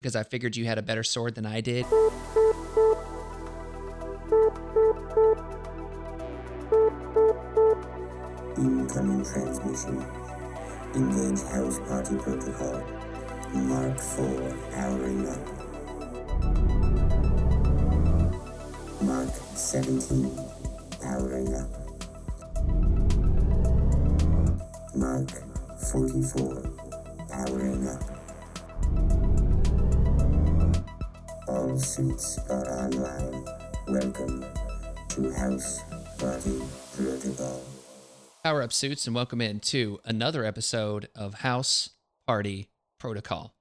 because I figured you had a better sword than I did. Incoming transmission. Engage house party protocol. Mark 4 powering up. Mark 17 powering up. Mark 44 powering up. All suits are online. Welcome to House Party Protocol. Power up suits and welcome in to another episode of House Party Protocol.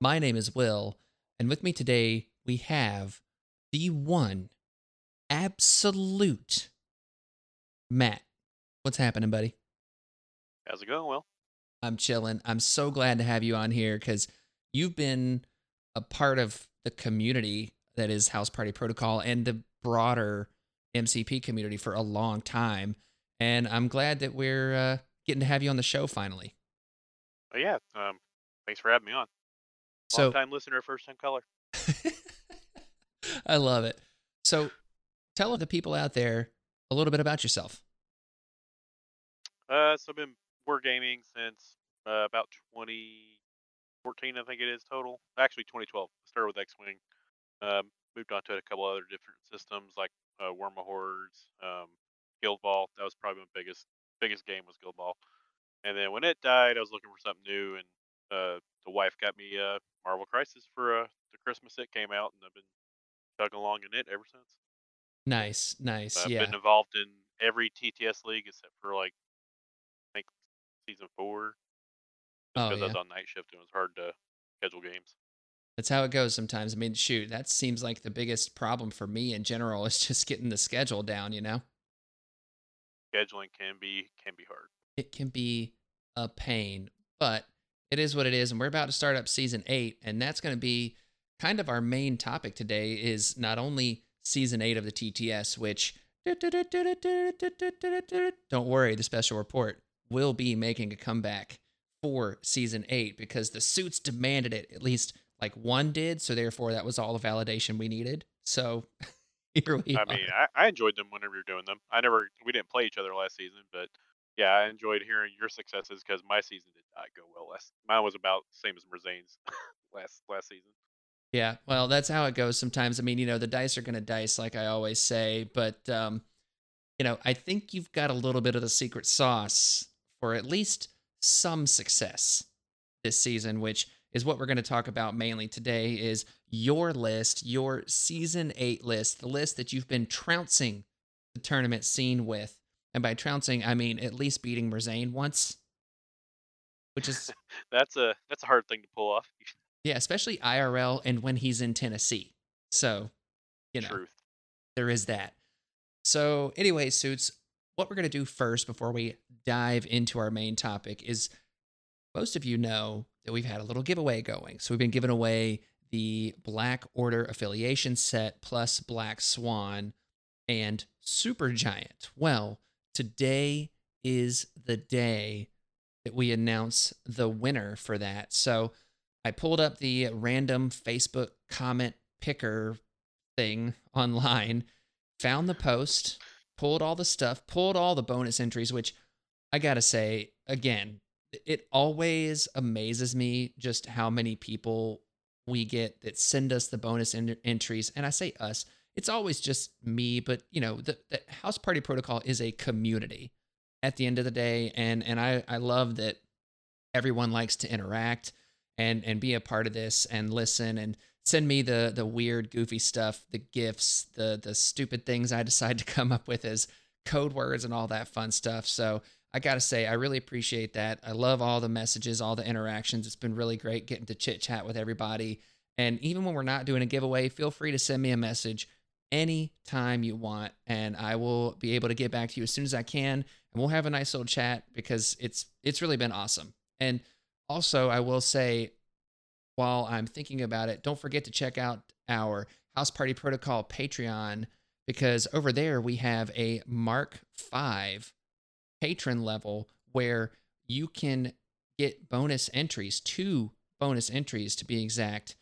My name is Will, and with me today we have the one absolute Matt. What's happening, buddy? How's it going, Will? I'm chilling. I'm so glad to have you on here because you've been a part of the community that is House Party Protocol and the broader MCP community for a long time. And I'm glad that we're uh, getting to have you on the show finally. Oh, yeah. Um, thanks for having me on. So Long time listener, first time caller. I love it. So tell the people out there a little bit about yourself. Uh, so I've been wargaming since uh, about 2014, I think it is total. Actually, 2012. Started with X-wing. Um, moved on to a couple other different systems like uh, Warmahordes, um, Guild Ball. That was probably my biggest biggest game was Guild Ball. And then when it died, I was looking for something new, and uh, the wife got me uh, Marvel Crisis for uh, the Christmas it came out, and I've been chugging along in it ever since. Nice, nice. I've yeah. been involved in every TTS league except for like I think season four. Oh, because I was on night shift and it was hard to schedule games. That's how it goes sometimes. I mean, shoot, that seems like the biggest problem for me in general is just getting the schedule down, you know? Scheduling can be can be hard. It can be a pain, but it is what it is. And we're about to start up season eight, and that's going to be kind of our main topic today is not only season eight of the TTS, which don't worry, the special report will be making a comeback for season eight because the suits demanded it. At least like one did, so therefore that was all the validation we needed. So here we I are. mean, I, I enjoyed them whenever you're doing them. I never we didn't play each other last season, but yeah, I enjoyed hearing your successes because my season did not go well last. Mine was about the same as Merzane's last last season. Yeah, well, that's how it goes sometimes. I mean, you know, the dice are going to dice, like I always say, but, um, you know, I think you've got a little bit of the secret sauce for at least some success this season, which is what we're going to talk about mainly today is your list, your season eight list, the list that you've been trouncing the tournament scene with. And by trouncing, I mean at least beating Merzane once, which is That's a that's a hard thing to pull off. Yeah, especially IRL and when he's in Tennessee. So, you know, Truth. there is that. So, anyway, suits, what we're going to do first before we dive into our main topic is most of you know that we've had a little giveaway going. So, we've been giving away the Black Order affiliation set plus Black Swan and Supergiant. Well, today is the day that we announce the winner for that. So, I pulled up the random Facebook comment picker thing online, found the post, pulled all the stuff, pulled all the bonus entries, which I gotta say, again, it always amazes me just how many people we get that send us the bonus en- entries. And I say us, it's always just me, but you know, the, the House Party Protocol is a community at the end of the day. And, and I, I love that everyone likes to interact and and be a part of this and listen and send me the the weird goofy stuff the gifts the the stupid things i decide to come up with as code words and all that fun stuff so i gotta say i really appreciate that. I love all the messages all the interactions. It's been really great getting to chit chat with everybody. And even when we're not doing a giveaway feel free to send me a message anytime you want and i will be able to get back to you as soon as i can and we'll have a nice little chat because it's it's really been awesome. And also, I will say, while I'm thinking about it, don't forget to check out our House Party Protocol Patreon because over there we have a Mark V patron level where you can get bonus entries, two bonus entries to be exact,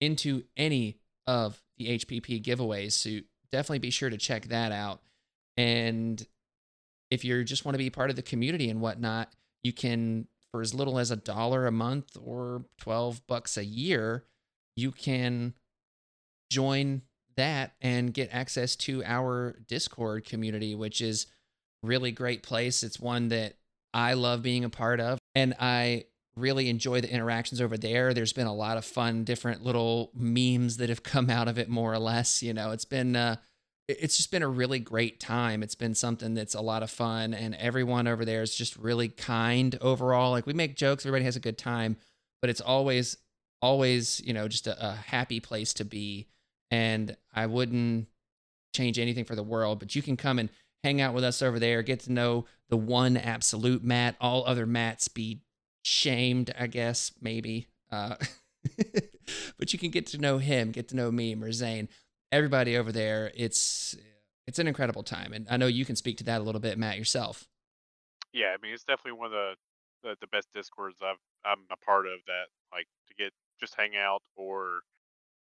into any of the HPP giveaways. So definitely be sure to check that out. And if you just want to be part of the community and whatnot, you can, for as little as a dollar a month or 12 bucks a year, you can join that and get access to our Discord community, which is really great place. It's one that I love being a part of. And I really enjoy the interactions over there. There's been a lot of fun, different little memes that have come out of it, more or less. You know, it's been, uh, it's just been a really great time. It's been something that's a lot of fun, and everyone over there is just really kind overall. Like we make jokes, everybody has a good time, but it's always, always, you know, just a, a happy place to be. And I wouldn't change anything for the world, but you can come and hang out with us over there, get to know the one absolute Matt. All other Matts be shamed, I guess, maybe. Uh, but you can get to know him, get to know me, Merzane, everybody over there. It's it's an incredible time, and I know you can speak to that a little bit, Matt, yourself. Yeah, I mean it's definitely one of the the, the best discords I've I'm a part of. That like to get just hang out or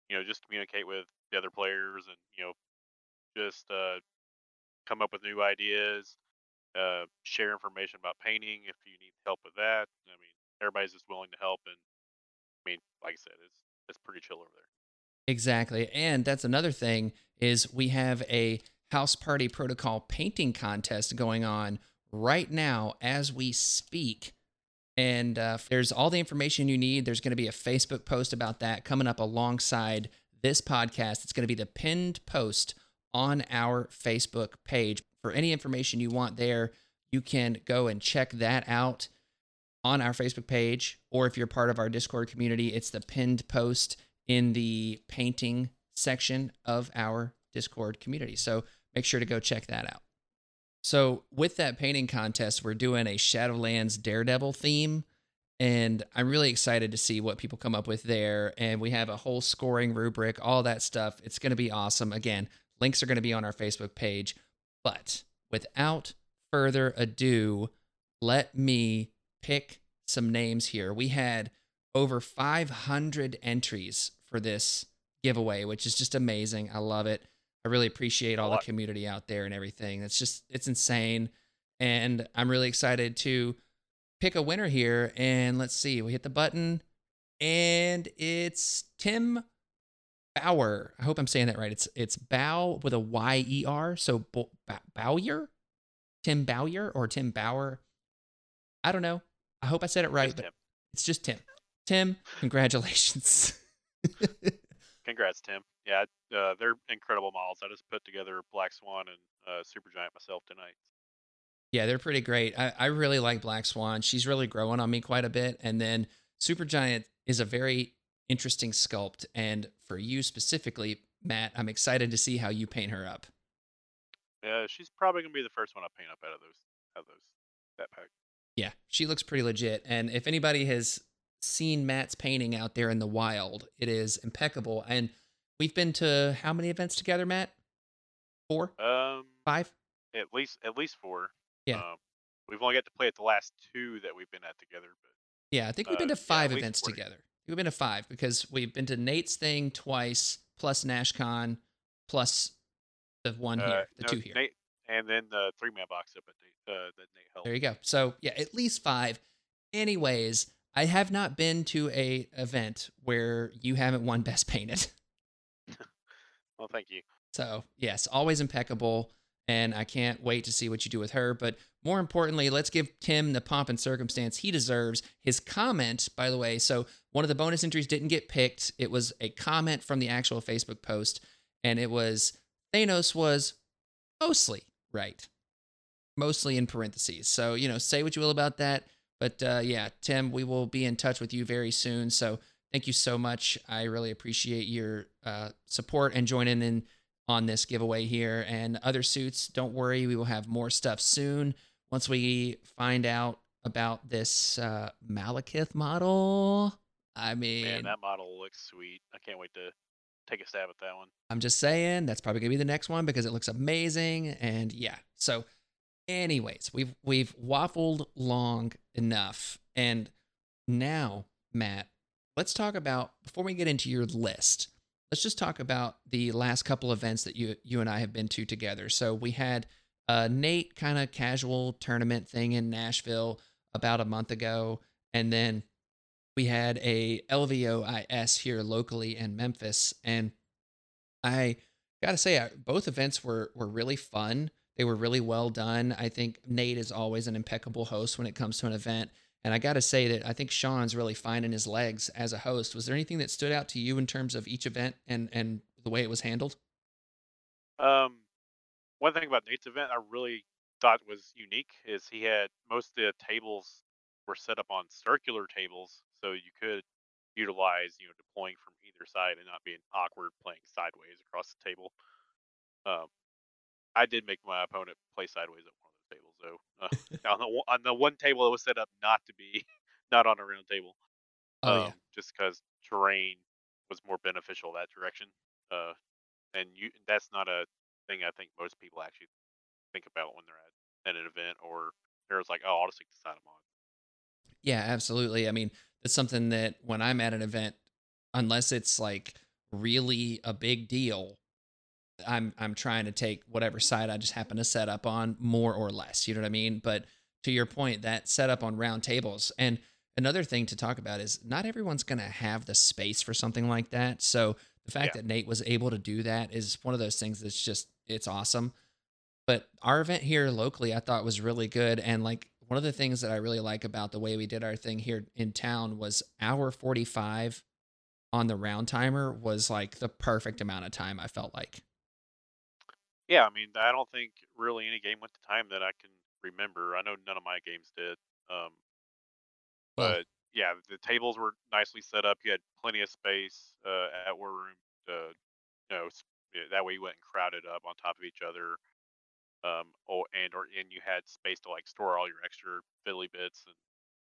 you know just communicate with the other players and you know just uh, come up with new ideas, uh, share information about painting if you need help with that. I mean, everybody's just willing to help, and I mean, like I said, it's it's pretty chill over there. Exactly, and that's another thing is we have a house party protocol painting contest going on right now as we speak. And uh, there's all the information you need. There's going to be a Facebook post about that coming up alongside this podcast. It's going to be the pinned post on our Facebook page. For any information you want there, you can go and check that out on our Facebook page. Or if you're part of our Discord community, it's the pinned post in the painting section of our Discord community. So make sure to go check that out. So, with that painting contest, we're doing a Shadowlands Daredevil theme. And I'm really excited to see what people come up with there. And we have a whole scoring rubric, all that stuff. It's going to be awesome. Again, links are going to be on our Facebook page. But without further ado, let me pick some names here. We had over 500 entries for this giveaway, which is just amazing. I love it. I really appreciate all the community out there and everything. It's just it's insane. And I'm really excited to pick a winner here. And let's see, we hit the button and it's Tim Bauer. I hope I'm saying that right. It's it's Bow with a Y E R. So Bowyer, Tim Bowyer or Tim Bauer. I don't know. I hope I said it right, Just but Tim. it's just Tim. Tim, congratulations. Congrats, Tim. Yeah, uh, they're incredible models. I just put together Black Swan and uh, Supergiant myself tonight. Yeah, they're pretty great. I, I really like Black Swan. She's really growing on me quite a bit. And then Supergiant is a very interesting sculpt. And for you specifically, Matt, I'm excited to see how you paint her up. Yeah, she's probably gonna be the first one I paint up out of those out of those that pack. Yeah, she looks pretty legit. And if anybody has seen Matt's painting out there in the wild, it is impeccable. And we've been to how many events together, Matt? Four? Um, Five? at least at least four. Yeah. Um, we've only got to play at the last two that we've been at together, but Yeah, I think we've been Uh, to five least events We've been to five because we've been to Nate's thing twice, plus NashCon, plus the one uh, here, the no, two here. Nate, and then the three man box up at Nate, uh, that Nate held. There you go. So yeah, at least five. Anyways, I have not been to a event where you haven't won best painted. Well, thank you. So yes, always impeccable, and I can't wait to see what you do with her. But more importantly, let's give Tim the pomp and circumstance he deserves. His comment, by the way, so one of the bonus entries didn't get picked. It was a comment from the actual Facebook post, and it was Thanos was mostly right, mostly in parentheses. So you know, say what you will about that. But uh, yeah, Tim, we will be in touch with you very soon. So thank you so much. I really appreciate your uh, support and joining in on this giveaway here. And other suits, don't worry, we will have more stuff soon once we find out about this uh, Malekith model. I mean, Man, that model looks sweet. I can't wait to take a stab at that one. I'm just saying that's probably gonna be the next one because it looks amazing. And yeah, so anyways, we've we've waffled long enough, and now Matt, let's talk about before we get into your list. Let's just talk about the last couple events that you you and I have been to together. So we had a Nate kind of casual tournament thing in Nashville about a month ago, and then we had a LVOIS here locally in Memphis, and I gotta say, I, both events were were really fun. They were really well done. I think Nate is always an impeccable host when it comes to an event. And I got to say that I think Sean's really finding his legs as a host. Was there anything that stood out to you in terms of each event and, and the way it was handled? Um, one thing about Nate's event I really thought was unique is he had most of the tables were set up on circular tables, so you could utilize you know deploying from either side and not being awkward playing sideways across the table. Um, I did make my opponent play sideways at one of those tables, though. Uh, on the one- on the one table it was set up not to be, not on a round table, Oh, um, yeah. just because terrain was more beneficial that direction. Uh, and you that's not a thing I think most people actually think about when they're at, at an event or they're like, oh, I'll just take the side I'm on. Yeah, absolutely. I mean, it's something that when I'm at an event, unless it's like really a big deal, I'm I'm trying to take whatever side I just happen to set up on more or less. You know what I mean? But to your point, that setup on round tables and another thing to talk about is not everyone's going to have the space for something like that. So the fact Yeah. that Nate was able to do that is one of those things that's just it's awesome. But our event here locally, I thought was really good. And like one of the things that I really like about the way we did our thing here in town was hour 45 on the round timer was like the perfect amount of time I felt like. Yeah, I mean, I don't think really any game went to time that I can remember. I know none of my games did. Um, Well, but yeah, the tables were nicely set up. You had plenty of space uh, at War Room. Uh, you know, that way you wasn't crowded up on top of each other. Um, oh, and or and you had space to like store all your extra fiddly bits and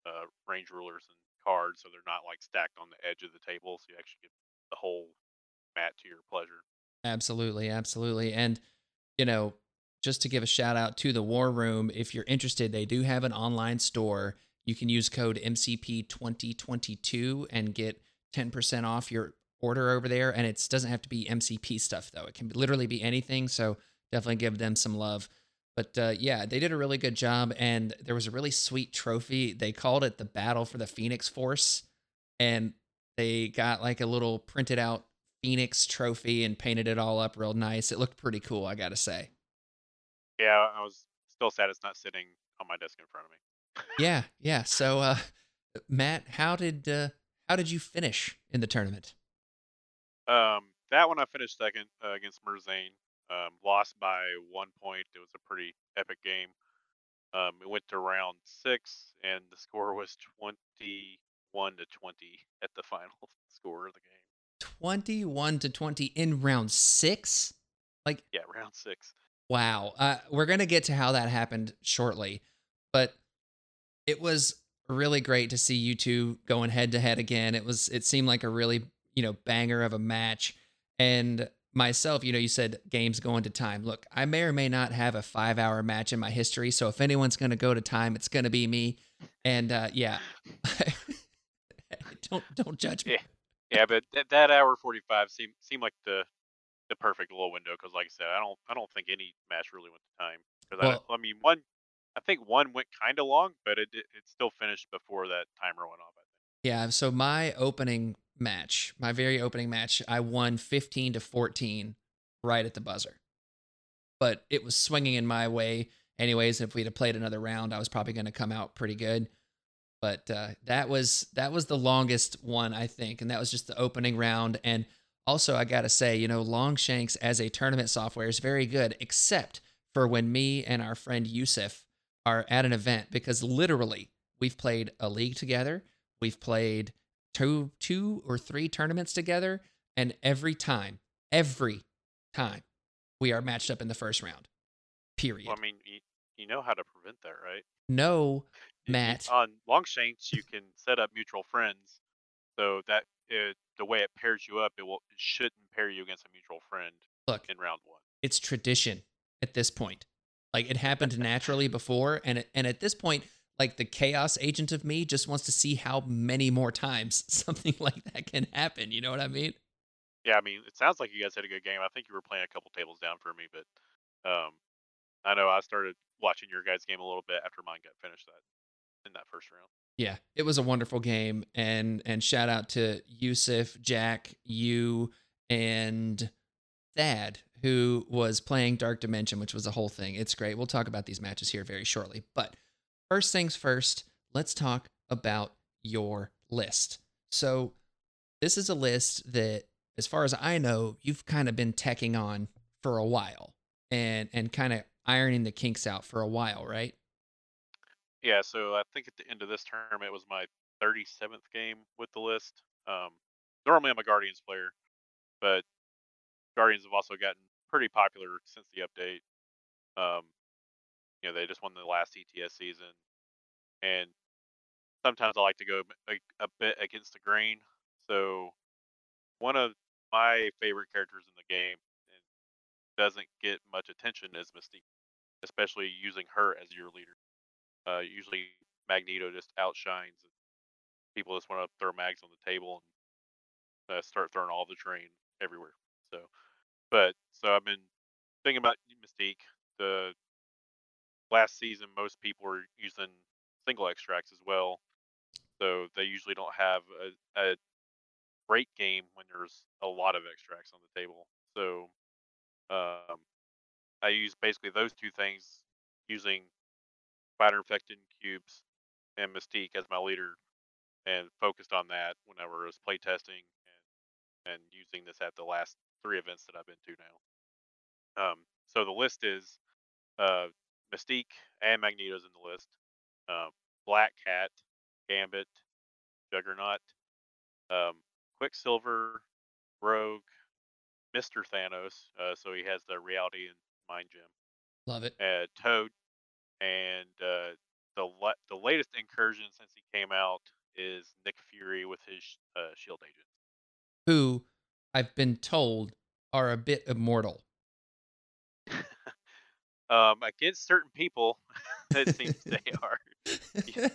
uh, range rulers and cards, so they're not like stacked on the edge of the table. So you actually get the whole mat to your pleasure. Absolutely, absolutely. And you know, just to give a shout out to the War Room, if you're interested, they do have an online store. You can use code MCP2022 and get 10% off your order over there. And it doesn't have to be MCP stuff though. It can literally be anything. So definitely give them some love. But uh, yeah, they did a really good job, and there was a really sweet trophy. They called it the Battle for the Phoenix Force, and they got like a little printed out Phoenix trophy and painted it all up real nice. It looked pretty cool, I gotta say. Yeah, I was still sad it's not sitting on my desk in front of me. Yeah, yeah. So, uh, Matt, how did uh, how did you finish in the tournament? Um, that one I finished second uh, against Merzane. Um, lost by one point. It was a pretty epic game. Um, it went to round six, and the score was twenty-one to twenty at the final score of the game. Twenty-one to twenty in round six. Like, Yeah, round six. wow. Uh, we're gonna get to how that happened shortly, but it was really great to see you two going head to head again. It was. It seemed like a really you know banger of a match, and myself, you know, you said games going to time. Look, I may or may not have a five hour match in my history. So if anyone's going to go to time, it's going to be me. And uh, yeah, don't don't judge me. Yeah. Yeah, but that, that hour forty-five seemed seemed like the the perfect little window because, like I said, I don't I don't think any match really went to time. Because Well- I, I mean, one I think one went kind of long, but it it it still finished before that timer went off. I think. Yeah. So my opening match, my very opening match, I won 15 to 14 right at the buzzer. But it was swinging in my way. Anyways, if we'd have played another round, I was probably going to come out pretty good. But uh, that was that was the longest one I think, and that was just the opening round. And also, I gotta say, you know, Longshanks as a tournament software is very good, except for when me and our friend Yusuf are at an event, because literally we've played a league together, we've played two two or three tournaments together, and every time, every time, we are matched up in the first round. Period. Well, I mean, you, you know how to prevent that, right? no, Matt. On Longshanks, you can set up mutual friends, so that it, the way it pairs you up, it will it shouldn't pair you against a mutual friend look, in round one. it's tradition at this point. Like it happened naturally before, and it, and at this point, like the chaos agent of me just wants to see how many more times something like that can happen. You know what I mean? Yeah, I mean, it sounds like you guys had a good game. I think you were playing a couple tables down for me, but um, I know I started watching your guys' game a little bit after mine got finished that in that first round. Yeah, it was a wonderful game, and and shout out to Yusuf, Jack, you, and Thad, who was playing Dark Dimension, which was a whole thing. It's great. We'll talk about these matches here very shortly. But first things first, let's talk about your list. So this is a list that, as far as I know, you've kind of been teching on for a while, and and kind of ironing the kinks out for a while, right? Yeah, so I think at the end of this term, it was my 37th game with the list. Um, normally, I'm a Guardians player, but Guardians have also gotten pretty popular since the update. Um, you know, they just won the last ETS season, and sometimes I like to go a, a bit against the grain. So, one of my favorite characters in the game doesn't get much attention is Mystique, especially using her as your leader. Uh, usually Magneto just outshines. People just want to throw mags on the table and uh, start throwing all the terrain everywhere. So, but so I've been thinking about Mystique. The last season, most people were using single extracts as well, so they usually don't have a, a great game when there's a lot of extracts on the table. So, um, I use basically those two things using spider infected cubes and Mystique as my leader, and focused on that whenever I was playtesting and and using this at the last three events that I've been to now. Um, so the list is uh, Mystique and Magneto's in the list. Uh, Black Cat, Gambit, Juggernaut, um, Quicksilver, Rogue, Mister Thanos. Uh, so he has the Reality and Mind Gem. Love it. Uh, Toad, and uh, the la- the latest incursion since he came out is Nick Fury with his uh, Shield agent. Who I've been told are a bit immortal. Um, against certain people, it seems they are,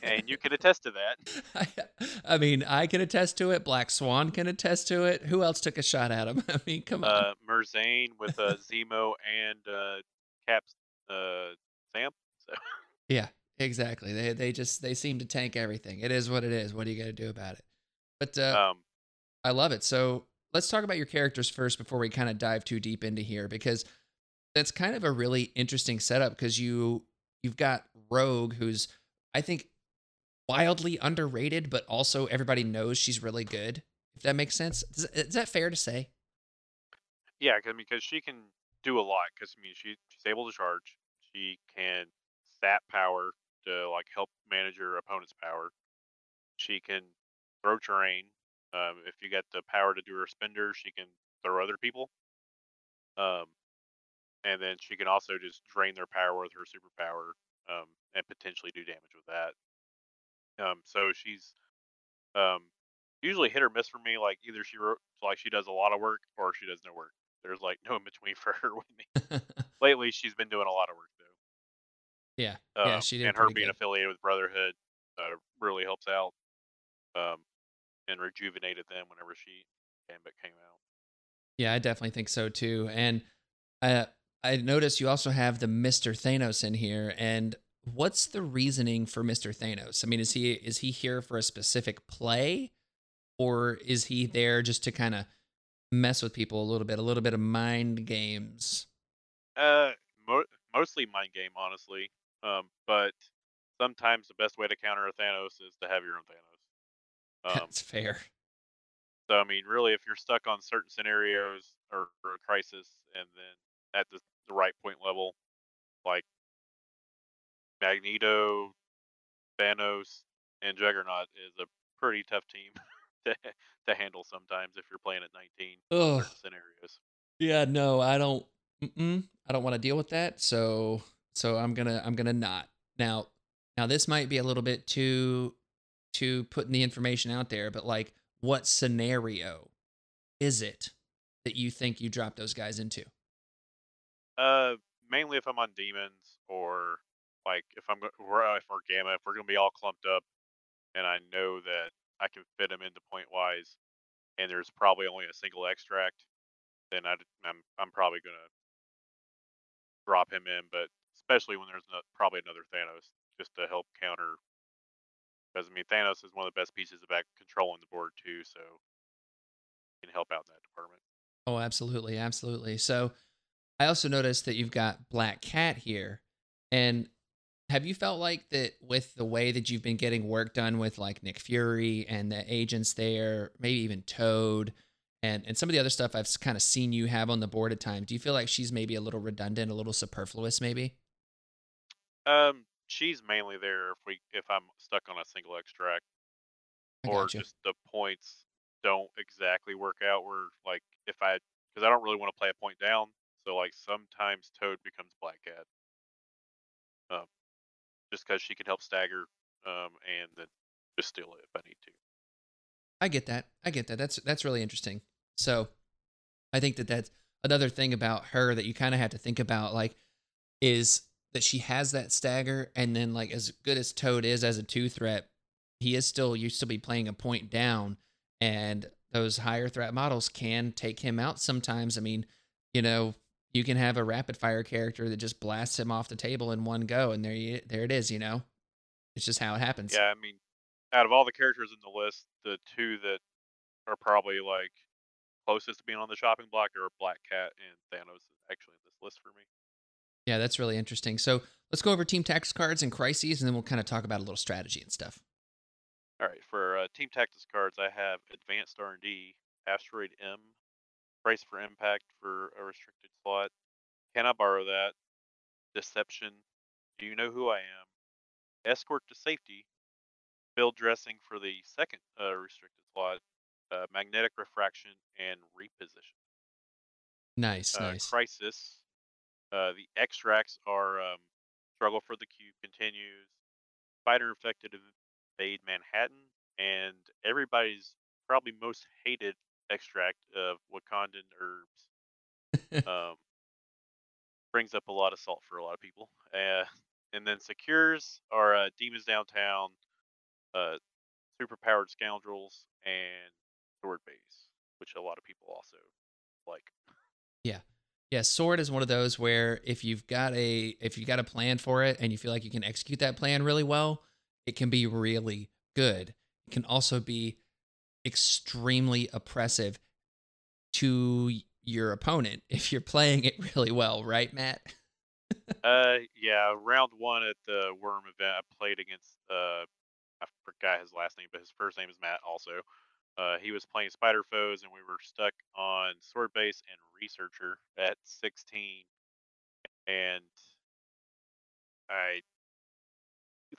and you can attest to that. I, I, mean, I can attest to it. Black Swan can attest to it. Who else took a shot at him? I mean, come on. Uh, Merzane with uh, Zemo and uh, Cap's uh, Sam. So. Yeah, exactly. They they just they seem to tank everything. It is what it is. What are you gonna do about it? But uh, um, I love it. So let's talk about your characters first before we kind of dive too deep into here because that's kind of a really interesting setup because you you've got Rogue who's I think wildly underrated, but also everybody knows she's really good. If that makes sense, is, is that fair to say? Yeah, because because she can do a lot. Because I mean, she she's able to charge. She can stat power to like help manage your opponent's power. She can throw terrain. Um, if you get the power to do her spender, she can throw other people. Um, and then she can also just drain their power with her superpower um, and potentially do damage with that. Um, so she's um, usually hit or miss for me. Like either she wrote, like she does a lot of work or she does no work. There's like no in between for her with me. Lately, she's been doing a lot of work though. Yeah, yeah, um, she did. And her being good. affiliated with Brotherhood uh, really helps out, um, and rejuvenated them whenever she Gambit came out. Yeah, I definitely think so too. And I I noticed you also have the Mister Thanos in here. And what's the reasoning for Mister Thanos? I mean, is he is he here for a specific play, or is he there just to kind of mess with people a little bit, a little bit of mind games? Uh, mo- mostly mind game, honestly. Um, but sometimes the best way to counter a Thanos is to have your own Thanos. Um, That's fair. So I mean, really, if you're stuck on certain scenarios or, or a crisis, and then at the, the right point level, like Magneto, Thanos, and Juggernaut is a pretty tough team to to handle sometimes if you're playing at 19 scenarios. Yeah, no, I don't. I don't want to deal with that. So so I'm gonna I'm gonna not now. Now this might be a little bit too too putting the information out there, but like, what scenario is it that you think you drop those guys into? Uh, mainly if I'm on demons or like if I'm uh, if we're gamma, if we're gonna be all clumped up, and I know that I can fit him into point wise, and there's probably only a single extract, then I'd, I'm I'm probably gonna drop him in. But especially when there's no, probably another Thanos, just to help counter. Because I mean, Thanos is one of the best pieces about controlling the board too, so can help out in that department. Oh, absolutely, absolutely. So, I also noticed that you've got Black Cat here, and have you felt like that with the way that you've been getting work done with like Nick Fury and the agents there, maybe even Toad, and and some of the other stuff I've kind of seen you have on the board at times. Do you feel like she's maybe a little redundant, a little superfluous, maybe? Um, she's mainly there if we if I'm stuck on a single extract. Or gotcha. just the points don't exactly work out where like if I because I don't really want to play a point down, so like sometimes Toad becomes Black Cat, um, just because she can help stagger, um, and then just steal it if I need to. I get that. I get that. That's that's really interesting. So, I think that that's another thing about her that you kind of have to think about, like, is that she has that stagger, and then like as good as Toad is as a two threat, he is still used to be playing a point down, and those higher threat models can take him out sometimes. I mean, you know, you can have a rapid fire character that just blasts him off the table in one go, and there you there it is. You know, it's just how it happens. Yeah, I mean, out of all the characters in the list, the two that are probably like closest to being on the shopping block are Black Cat and Thanos. Is actually in this list for me. Yeah, that's really interesting. So let's go over team tactics cards and crises, and then we'll kind of talk about a little strategy and stuff. All right, for uh, team tactics cards, I have Advanced R&D, Asteroid M, Brace for Impact for a restricted slot. Can I borrow that? Deception. Do you know who I am? Escort to safety. Field dressing for the second uh, restricted slot. Uh, magnetic refraction and reposition. Nice, Uh, nice. Crisis. Uh, the extracts are um, Struggle for the Cube continues. Spider infected invade Manhattan, and everybody's probably most hated extract of Wakandan herbs. um, brings up a lot of salt for a lot of people. Uh, and then secures our uh, demons downtown, uh, superpowered scoundrels, and sword base, which a lot of people also like. Yeah. Yeah, sword is one of those where if you've got a if you've got a plan for it and you feel like you can execute that plan really well, it can be really good. It can also be extremely oppressive to your opponent if you're playing it really well, right, Matt? Uh, yeah, round one at the War Room event, I played against uh, I forgot his last name, but his first name is Matt. Also, uh, he was playing Spider Foes, and we were stuck on Sword Base and Researcher at 16, and I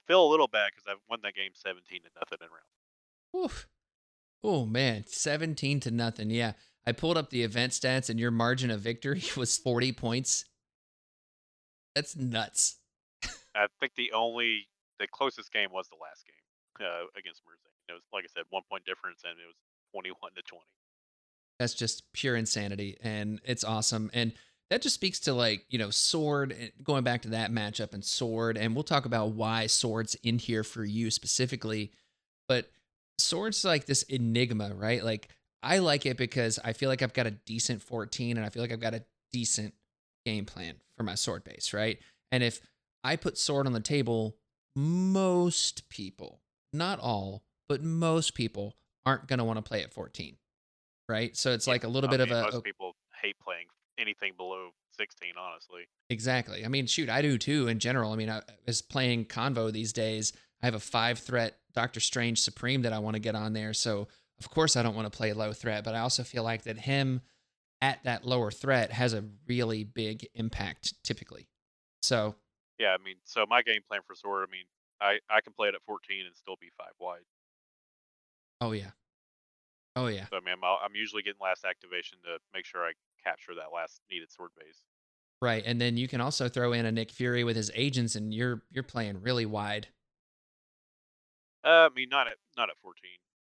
feel a little bad because I won that game 17 to nothing in round. Oof. Oh man, 17 to nothing. Yeah. I pulled up the event stats and your margin of victory was 40 points. That's nuts. I think the only the closest game was the last game uh, against Merzane. It was like I said, one point difference, and it was 21 to 20. That's just pure insanity and it's awesome. And that just speaks to like, you know, sword going back to that matchup and sword and we'll talk about why swords in here for you specifically. But swords like this enigma, right? Like I like it because I feel like I've got a decent 14 and I feel like I've got a decent game plan for my sword base, right? And if I put sword on the table, most people, not all, but most people aren't going to want to play at 14. Right? So it's Yeah, like a little I bit mean, of a most people hate playing anything below 16, honestly. Exactly. I mean, shoot, I do too in general. I mean, I was playing Convo these days. I have a five threat Doctor Strange Supreme that I want to get on there. So, of course, I don't want to play low threat, but I also feel like that him at that lower threat has a really big impact typically. So, Yeah, I mean, so my game plan for Sword, I mean, I, I can play it at 14 and still be five wide. oh, yeah. Oh, yeah. So I mean, I'm, I'm usually getting last activation to make sure I capture that last needed sword base. Right. And then you can also throw in a Nick Fury with his agents, and you're you're playing really wide. Uh, I mean, not at not at 14.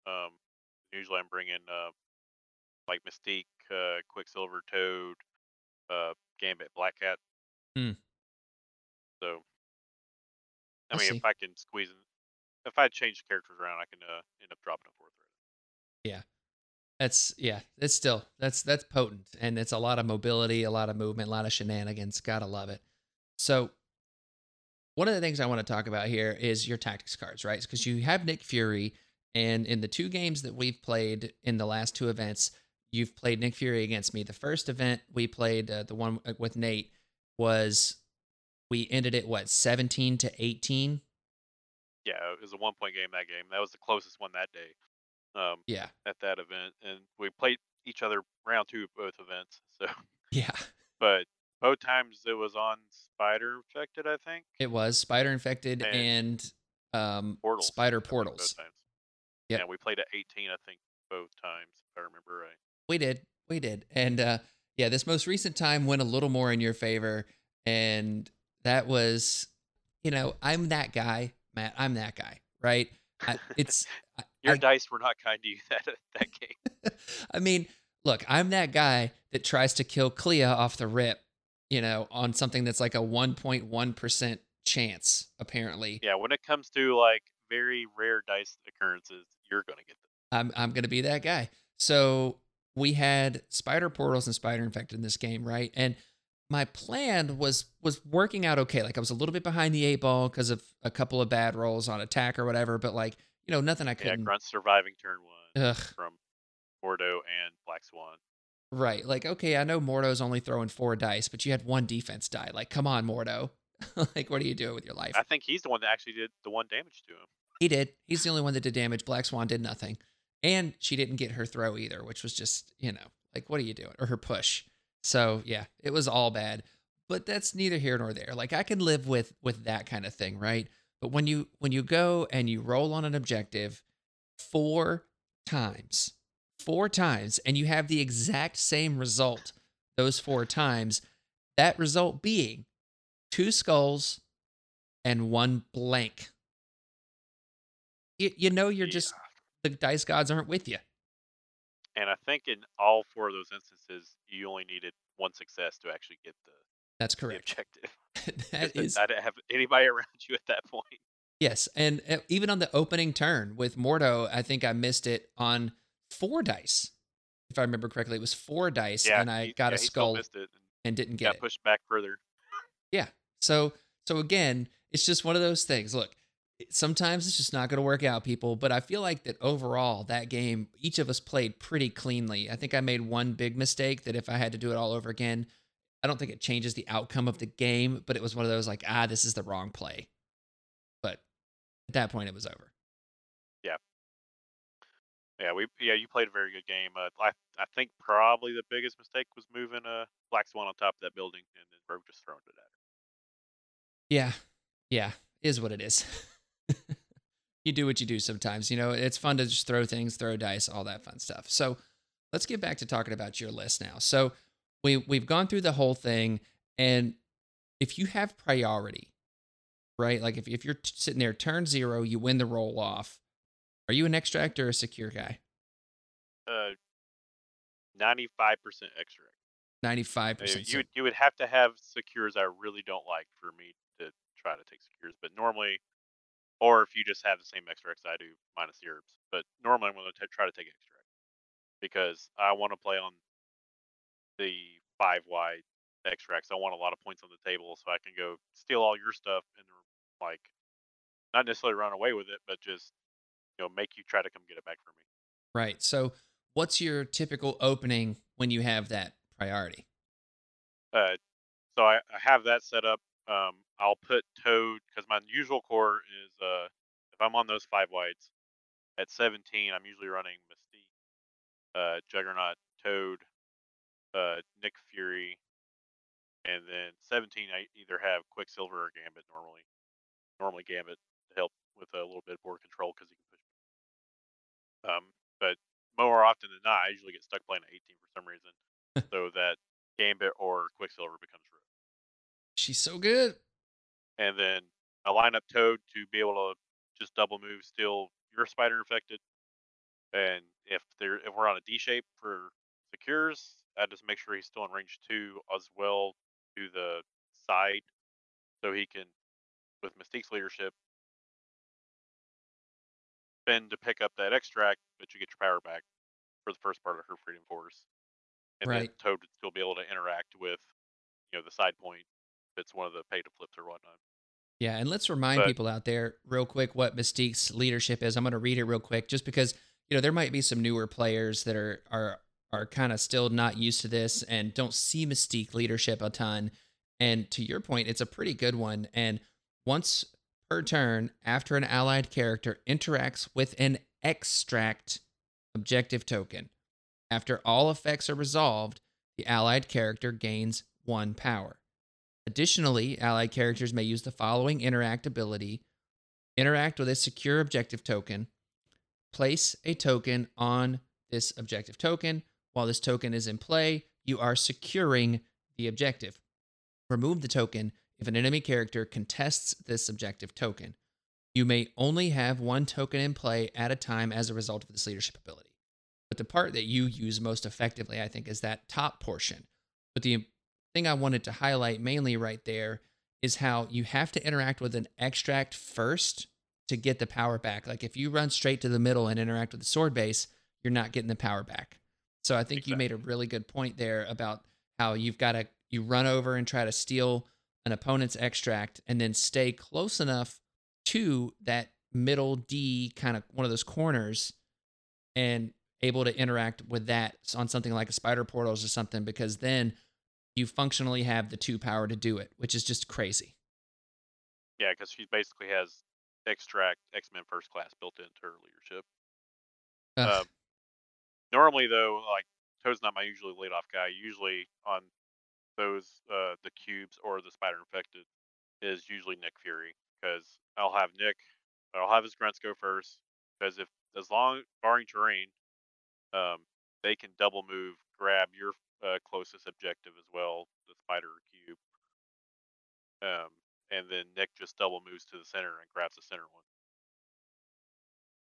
Um, usually I'm bringing uh, like Mystique, uh, Quicksilver, Toad, uh, Gambit, Black Cat. Hmm. So I I mean, see. if I can squeeze in, if I change characters around, I can uh, end up dropping a fourth Yeah, That's yeah, it's still that's that's potent and it's a lot of mobility, a lot of movement, a lot of shenanigans. Gotta love it. So one of the things I want to talk about here is your tactics cards, right? Because you have Nick Fury, and in the two games that we've played in the last two events, you've played Nick Fury against me. The first event we played, uh, the one with Nate, was we ended it what seventeen to eighteen. Yeah, it was a one point game that game. That was the closest one that day. Um, Yeah, at that event, and we played each other round two of both events. So, yeah, but both times it was on Spider Infected, I think. it was Spider Infected And and um, Portals. Spider Portals. Yep. Yeah, we played at 18, I think, both times, if I remember right. We did. We did. And uh yeah, this most recent time went a little more in your favor and that was you know, I'm that guy, Matt. I'm that guy, right? I, it's Your I- dice were not kind to you that that game. I mean, look, I'm that guy that tries to kill Clea off the rip, you know, on something that's like a 1.1% chance apparently. Yeah, when it comes to like very rare dice occurrences, you're gonna get them. I'm I'm gonna be that guy. So we had spider portals and spider infected in this game, right? And my plan was was working out okay. Like I was a little bit behind the eight ball because of a couple of bad rolls on attack or whatever, but like you know nothing I Yeah, couldn't. Grunt surviving turn one Ugh, from Mordo and Black Swan. Right. Like okay, I know Mordo's only throwing four dice, but you had one defense die. Like come on, Mordo. like what are you doing with your life? I think he's the one that actually did the one damage to him. He did. He's the only one that did damage. Black Swan did nothing. And she didn't get her throw either, which was just, you know, like, what are you doing? Or her push. So yeah, it was all bad. But that's neither here nor there. Like I can live with with that kind of thing, right? But when you when you go and you roll on an objective four times, four times, and you have the exact same result those four times, that result being two skulls and one blank. You, you know you're just the dice gods aren't with you. And I think in all four of those instances, you only needed one success to actually get the, That's the correct. objective. that is I didn't have anybody around you at that point. yes, and uh, even on the opening turn with Mordo, I think I missed it on four dice. If I remember correctly, it was four dice, Yeah, and I he- got yeah, a skull and and didn't get got it. pushed back further. Yeah. So so again, it's just one of those things. Look, sometimes it's just not going to work out, people. But I feel like that overall, that game, each of us played pretty cleanly. I think I made one big mistake that if I had to do it all over again, I don't think it changes the outcome of the game. But it was one of those like, ah, this is the wrong play. But at that point, it was over. Yeah, we yeah you played a very good game. Uh, I I think probably the biggest mistake was moving uh Black Swan on top of that building and then Rogue just throwing it at her. Yeah. Yeah. Is what it is. you do what you do sometimes. You know, it's fun to just throw things, throw dice, all that fun stuff. So let's get back to talking about your list now. So we we've gone through the whole thing, and if you have priority, right? Like if, if you're sitting there turn zero, you win the roll off. Are you an extract or a secure guy? Uh, ninety five percent extra. Ninety five Uh, percent. You would you would have to have secures I really don't like for me to try to take secures, but normally, or if you just have the same extracts I do minus the herbs, but normally I'm going to try to take extract because I want to play on the five wide extracts. I want a lot of points on the table so I can go steal all your stuff and like not necessarily run away with it, but just you know make you try to come get it back for me. Right. So what's your typical opening when you have that priority? Uh, so I, I have that set up. Um, I'll put Toad because my usual core is uh, if I'm on those five whites at 17, I'm usually running Mystique, uh, Juggernaut, Toad, uh, Nick Fury, and then 17 I either have Quicksilver or Gambit normally. Normally Gambit to help with a little bit of board control because he can. Um, but more often than not, I usually get stuck playing at 18 for some reason, so that Gambit or Quicksilver becomes Rogue. She's so good. And then I line up Toad to be able to just double move, steal your spider infected. And if they're if we're on a D shape for secures, I just make sure he's still in range two as well to the side, so he can, with Mystique's leadership, spend to pick up that extract, but you get your power back for the first part of her Freedom Force. And then Right. Toad would still be able to interact with, you know, the side point if it's one of the pay to flips or whatnot. Yeah, and let's remind But- people out there real quick what Mystique's leadership is. I'm going to read it real quick just because, you know, there might be some newer players that are are are kind of still not used to this and don't see Mystique leadership a ton. And to your point, it's a pretty good one and once per turn after an allied character interacts with an extract objective token, after all effects are resolved, the allied character gains 1 power. Additionally, allied characters may use the following interact ability interact with a secure objective token, place a token on this objective token. While this token is in play, you are securing the objective. Remove the token if an enemy character contests this objective token. You may only have one token in play at a time as a result of this leadership ability. But the part that you use most effectively, I think, is that top portion. But the thing I wanted to highlight mainly right there is how you have to interact with an extract first to get the power back. Like if you run straight to the middle and interact with the sword base, you're not getting the power back. So I think you made a really good point there about how you've got to you run over and try to steal an opponent's extract and then stay close enough to that middle D kind of one of those corners and able to interact with that on something like a spider portals or something because then you functionally have the two power to do it, which is just crazy. Yeah, because she basically has extract X Men First Class built into her leadership. Ugh, Um, normally, though, like Toad's not my usually lead off guy. Usually on those uh, the cubes or the spider infected is usually Nick Fury because I'll have Nick, I'll have his grunts go first because if as long barring terrain, um, they can double move, grab your uh, closest objective as well, the spider cube. Um, and then Nick just double moves to the center and grabs the center one.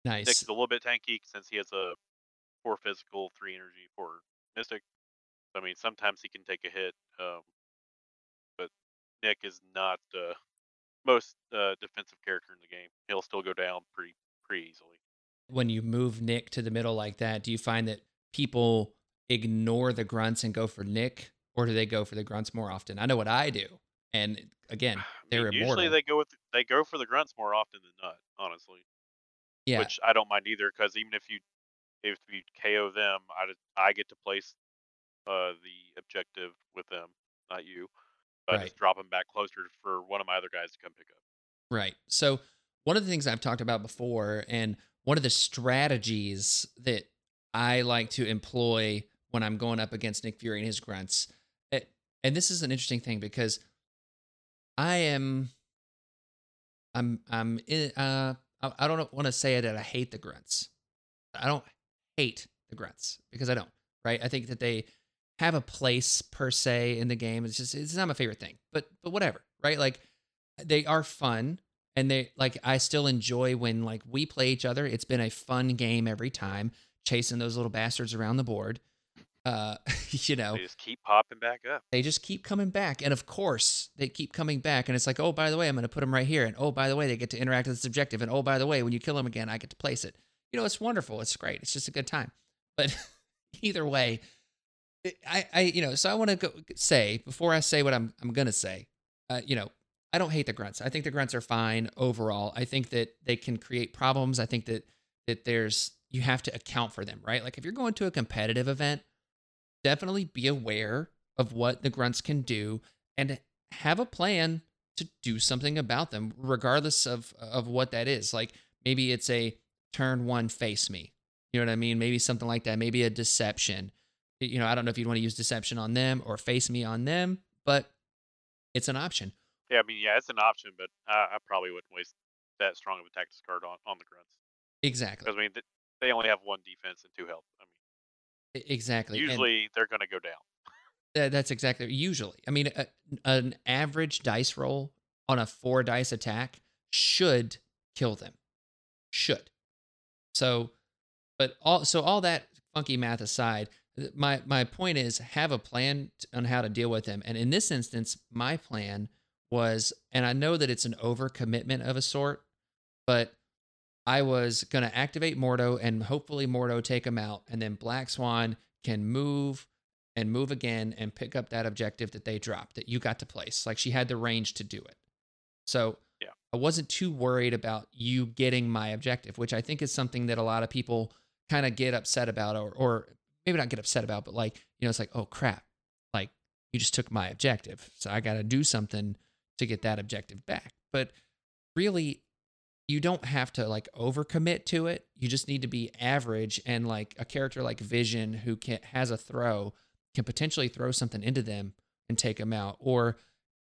nice. Nick's a little bit tanky since he has a four physical, three energy, four mystic. I mean, sometimes he can take a hit, um, but Nick is not the most uh, defensive character in the game. He'll still go down pretty pretty easily. when you move Nick to the middle like that, do you find that people ignore the grunts and go for Nick, or do they go for the grunts more often? I know what I do, and again, they're mean, immortal. usually they go with they go for the grunts more often than not, honestly. yeah, Which I don't mind either, because even if you if you KO them, I just- I get to place uh, the objective with them, not you. But I Right. just drop them back closer for one of my other guys to come pick up. Right. So, one of the things I've talked about before, and one of the strategies that I like to employ when I'm going up against Nick Fury and his grunts, it, and this is an interesting thing because I am, I'm, I'm, in, uh, I, I don't want to say that I hate the grunts. I don't hate the grunts because I don't. Right. I think that they have a place per se in the game. It's just it's not my favorite thing, but but whatever. Right. Like they are fun and they like I still enjoy when like we play each other. It's been a fun game every time, chasing those little bastards around the board. Uh, you know, They just keep popping back up. they just keep coming back, and of course they keep coming back, and it's like, oh, by the way, I'm going to put them right here, and oh, by the way, they get to interact with this objective, and oh, by the way, when you kill them again, I get to place it. You know, it's wonderful. It's great. It's just a good time. But either way, I, I, you know, so I want to go say before I say what I'm, I'm gonna say, uh, you know, I don't hate the grunts. I think the grunts are fine overall. I think that they can create problems. I think that that there's you have to account for them, right? Like if you're going to a competitive event, definitely be aware of what the grunts can do and have a plan to do something about them, regardless of of what that is. Like maybe it's a turn one face me. You know what I mean? Maybe something like that. Maybe a deception. You know, I don't know if you'd want to use deception on them or face me on them, but it's an option. Yeah, I mean, yeah, it's an option, but I, I probably wouldn't waste that strong of a tactics card on, on the grunts Exactly. because I mean th- they only have one defense and two health. I mean, Exactly. And usually they're going to go down. tha- that's exactly usually. I mean, a, an average dice roll on a four dice attack should kill them. Should. So, but all so all that funky math aside, my my point is have a plan on how to deal with them. And in this instance, my plan was, and I know that it's an overcommitment of a sort, but I was going to activate Mordo and hopefully Mordo take him out. And then Black Swan can move and move again and pick up that objective that they dropped that you got to place. Like she had the range to do it. So Yeah. I wasn't too worried about you getting my objective, which I think is something that a lot of people kind of get upset about or, or maybe not get upset about, but like, you know, it's like, oh crap, like you just took my objective. So I got to do something to get that objective back. But really, you don't have to like overcommit to it. You just need to be average and like a character like Vision who can has a throw can potentially throw something into them and take them out. Or,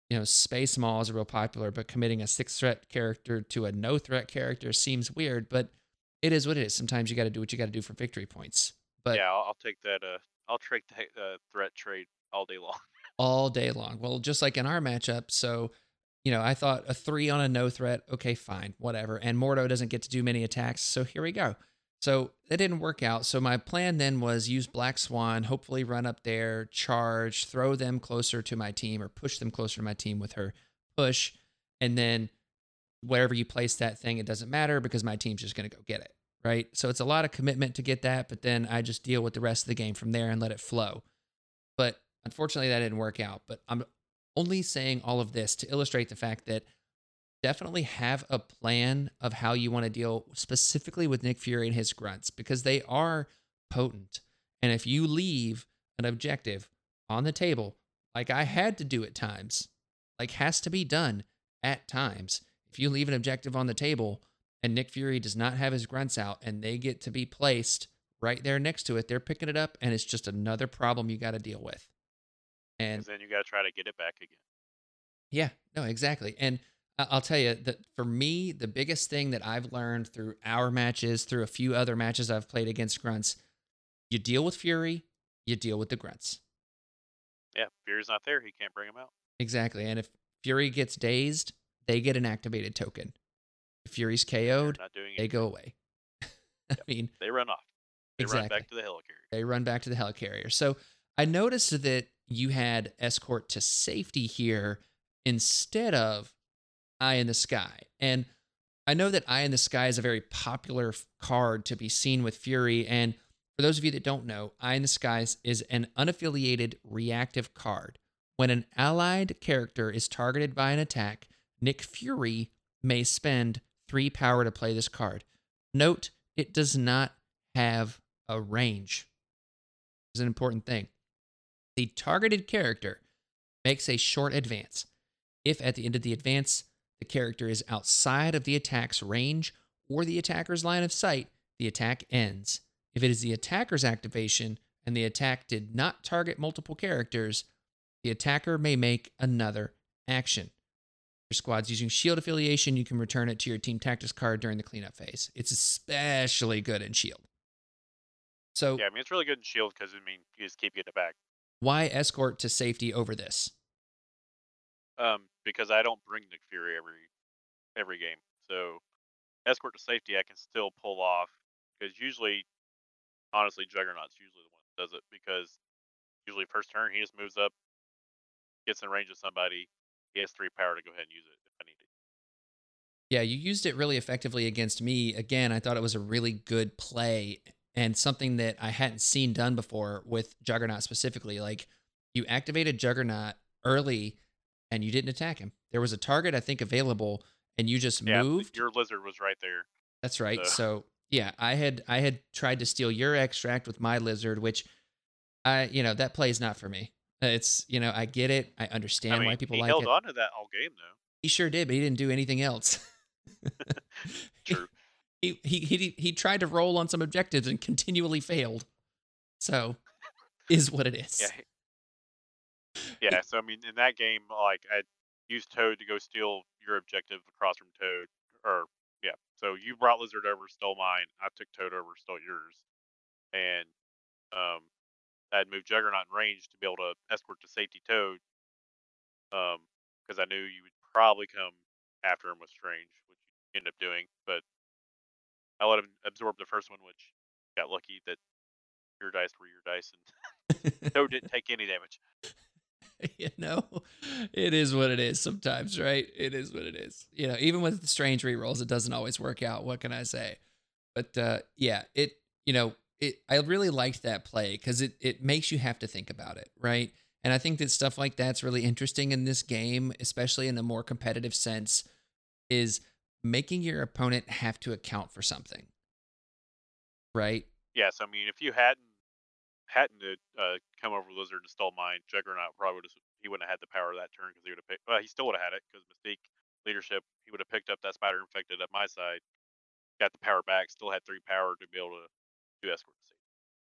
you know, Space Maw is real popular, but committing a six threat character to a no threat character seems weird, but it is what it is. Sometimes you got to do what you got to do for victory points. But yeah, I'll, I'll take that. Uh, I'll take the uh, threat trade all day long. all day long. Well, just like in our matchup, so you know, I thought a three on a no threat, okay, fine, whatever. And Mordo doesn't get to do many attacks, so here we go. So it didn't work out. So my plan then was use Black Swan, hopefully run up there, charge, throw them closer to my team or push them closer to my team with her push. And then wherever you place that thing, it doesn't matter because my team's just going to go get it. Right. So it's a lot of commitment to get that, but then I just deal with the rest of the game from there and let it flow. But unfortunately, that didn't work out. But I'm only saying all of this to illustrate the fact that definitely have a plan of how you want to deal specifically with Nick Fury and his grunts because they are potent. And if you leave an objective on the table, like I had to do at times, like has to be done at times. If you leave an objective on the table and Nick Fury does not have his grunts out and they get to be placed right there next to it, they're picking it up and it's just another problem you got to deal with. And then you got to try to get it back again. yeah, no, exactly. And I'll tell you that for me, the biggest thing that I've learned through our matches, through a few other matches I've played against grunts, you deal with Fury, you deal with the grunts. Yeah, Fury's not there. He can't bring him out. Exactly. And if Fury gets dazed, they get an activated token. Fury's KO'd, not doing they go away. I mean, They run off. They run back to the helicarrier. they run back to the helicarrier. So I noticed that you had escort to safety here instead of Eye in the Sky. And I know that Eye in the Sky is a very popular card to be seen with Fury. And for those of you that don't know, Eye in the Skies is an unaffiliated reactive card. When an allied character is targeted by an attack, Nick Fury may spend three power to play this card. Note, it does not have a range. This is an important thing. The targeted character makes a short advance. If at the end of the advance, the character is outside of the attack's range or the attacker's line of sight, the attack ends. If it is the attacker's activation and the attack did not target multiple characters, the attacker may make another action. Squad's using shield affiliation, you can return it to your team tactics card during the cleanup phase. It's especially good in shield. So, Yeah, I mean it's really good in Shield because I mean you just keep getting it back. why escort to safety over this? Um, because I don't bring Nick Fury every every game, so escort to safety I can still pull off because usually, honestly, Juggernaut's usually the one that does it because usually first turn he just moves up, gets in range of somebody, he has three power to go ahead and use it if I need it. Yeah, you used it really effectively against me. Again, I thought it was a really good play and something that I hadn't seen done before with Juggernaut specifically. Like you activated Juggernaut early and you didn't attack him. There was a target I think available and you just Yeah, moved. your lizard was right there. That's right. So- So yeah, I had I had tried to steal your extract with my lizard, which I you know that play is not for me. It's you know I get it. I understand I mean, why people like it. he held on to that all game though. He sure did, but he didn't do anything else. True. he, he he he tried to roll on some objectives and continually failed. So, is what it is. Yeah. Yeah, so I mean, in that game, like I used Toad to go steal your objective across from Toad, or yeah. So you brought Lizard over, stole mine. I took Toad over, stole yours, and um, I had moved Juggernaut in range to be able to escort to safety Toad, um, because I knew you would probably come after him with Strange, which you end up doing, but I let him absorb the first one, which got lucky that your dice were your dice and Toad didn't take any damage. you know, it is what it is sometimes, right? It is what it is. You know, even with the strange rerolls, it doesn't always work out. What can I say? But uh, yeah, it, you know, it, I really liked that play because it, it makes you have to think about it, right? And I think that stuff like that's really interesting in this game, especially in a more competitive sense, is making your opponent have to account for something, right? Yes, I mean if you hadn't hadn't uh, come over Lizard and stole mine, Juggernaut probably would he wouldn't have had the power of that turn because he would have picked. Well, he still would have had it because Mystique leadership. He would have picked up that spider infected at my side, got the power back, still had three power to be able to do escort C.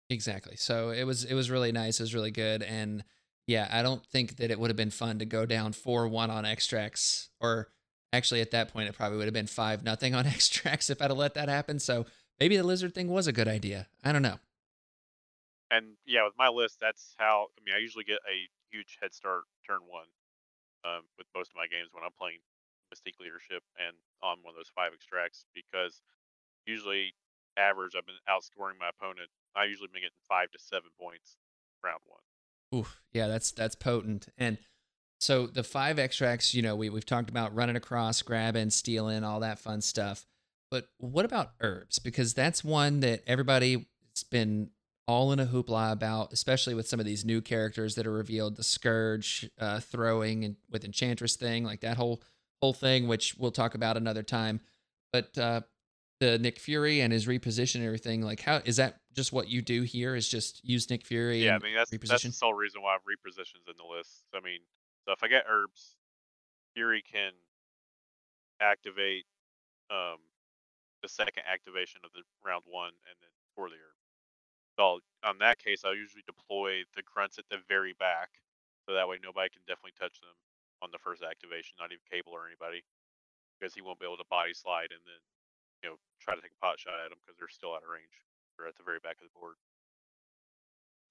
Exactly. So it was it was really nice. It was really good, and yeah, I don't think that it would have been fun to go down four one on extracts, or actually at that point it probably would have been five nothing on extracts if I'd have let that happen. So maybe the lizard thing was a good idea. I don't know. And yeah, with my list, that's how. I mean, I usually get a huge head start turn one um, with most of my games when I'm playing Mystique Leadership and on one of those five extracts because usually average I've been outscoring my opponent. I usually been getting five to seven points round one. Oof, yeah, that's that's potent. And so the five extracts, you know, we we've talked about running across, grabbing, stealing, all that fun stuff. But what about herbs? Because that's one that everybody's been all in a hoopla about, especially with some of these new characters that are revealed. The Scourge uh, throwing and with Enchantress thing, like that whole whole thing, which we'll talk about another time. But uh, the Nick Fury and his reposition and everything, like how is that just what you do here? Is just use Nick Fury? Yeah, I mean that's reposition? that's the sole reason why repositions in the list. I mean, so if I get herbs, Fury can activate um, the second activation of the round one, and then for the herb. So on that case, I'll usually deploy the grunts at the very back, so that way nobody can definitely touch them on the first activation, not even Cable or anybody, because he won't be able to body slide and then you know try to take a pot shot at them because they're still out of range. They're at the very back of the board.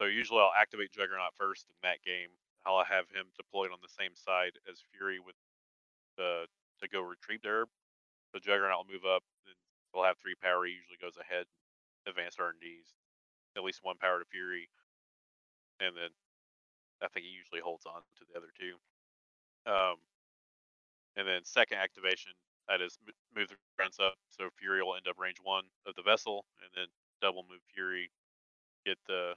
So usually I'll activate Juggernaut first in that game. I'll have him deployed on the same side as Fury with the to go retrieve the herb. So Juggernaut will move up, and he'll have three power. He usually goes ahead, advanced R and D's, at least one power to Fury, and then I think he usually holds on to the other two. Um, and then second activation, that is move the grunts up, so Fury will end up range one of the vessel, and then double move Fury, get the